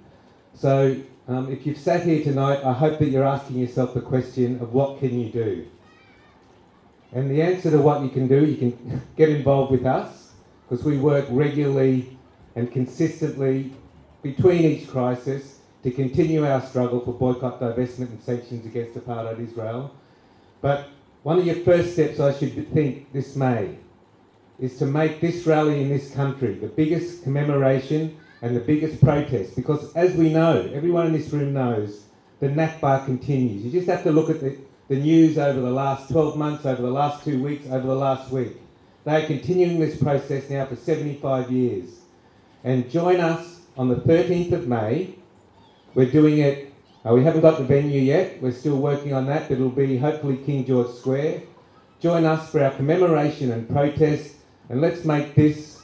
So um, if you've sat here tonight, I hope that you're asking yourself the question of what can you do. And the answer to what you can do, you can get involved with us because we work regularly and consistently between each crisis to continue our struggle for boycott, divestment, and sanctions against apartheid Israel. But one of your first steps, I should think, this May, is to make this rally in this country the biggest commemoration and the biggest protest. Because as we know, everyone in this room knows, the Nakba continues. You just have to look at the, the news over the last 12 months, over the last two weeks, over the last week. They are continuing this process now for 75 years and join us on the 13th of May. We're doing it, uh, we haven't got the venue yet, we're still working on that, but it'll be hopefully King George Square. Join us for our commemoration and protest, and let's make this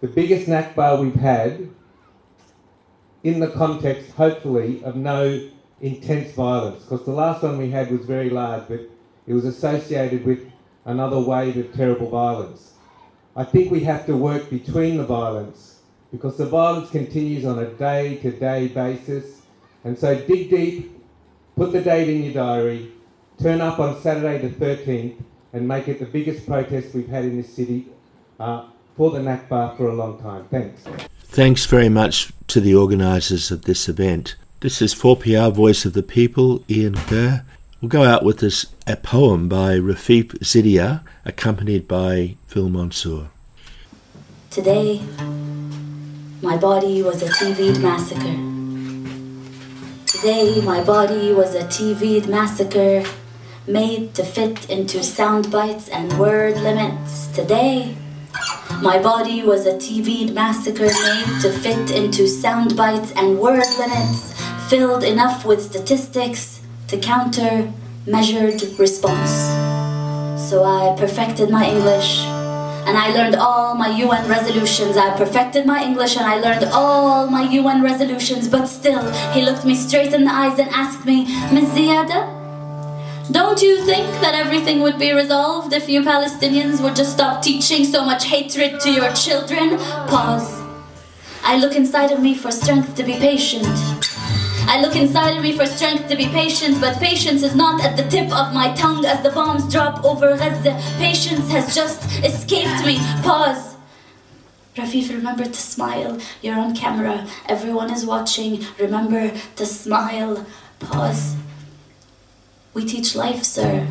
the biggest Nakba we've had in the context, hopefully, of no intense violence. Because the last one we had was very large, but it was associated with another wave of terrible violence. I think we have to work between the violence because the violence continues on a day to day basis. And so dig deep, put the date in your diary, turn up on Saturday the 13th, and make it the biggest protest we've had in this city uh, for the Nakba for a long time. Thanks. Thanks very much to the organisers of this event. This is 4PR Voice of the People, Ian Kerr. We'll go out with this a poem by Rafeef Ziadah, accompanied by Phil Monsour. Today, my body was a TV'd massacre. Today, my body was a TV'd massacre, made to fit into sound bites and word limits. Today, my body was a TV'd massacre made to fit into sound bites and word limits, filled enough with statistics to counter measured response. So I perfected my English and I learned all my UN resolutions. I perfected my English and I learned all my UN resolutions, but still, he looked me straight in the eyes and asked me, Ms. Don't you think that everything would be resolved if you Palestinians would just stop teaching so much hatred to your children? Pause. I look inside of me for strength to be patient. I look inside of me for strength to be patient, but patience is not at the tip of my tongue as the bombs drop over Gaza. Patience has just escaped me. Pause. Rafeef, remember to smile. You're on camera. Everyone is watching. Remember to smile. Pause. We teach life, sir.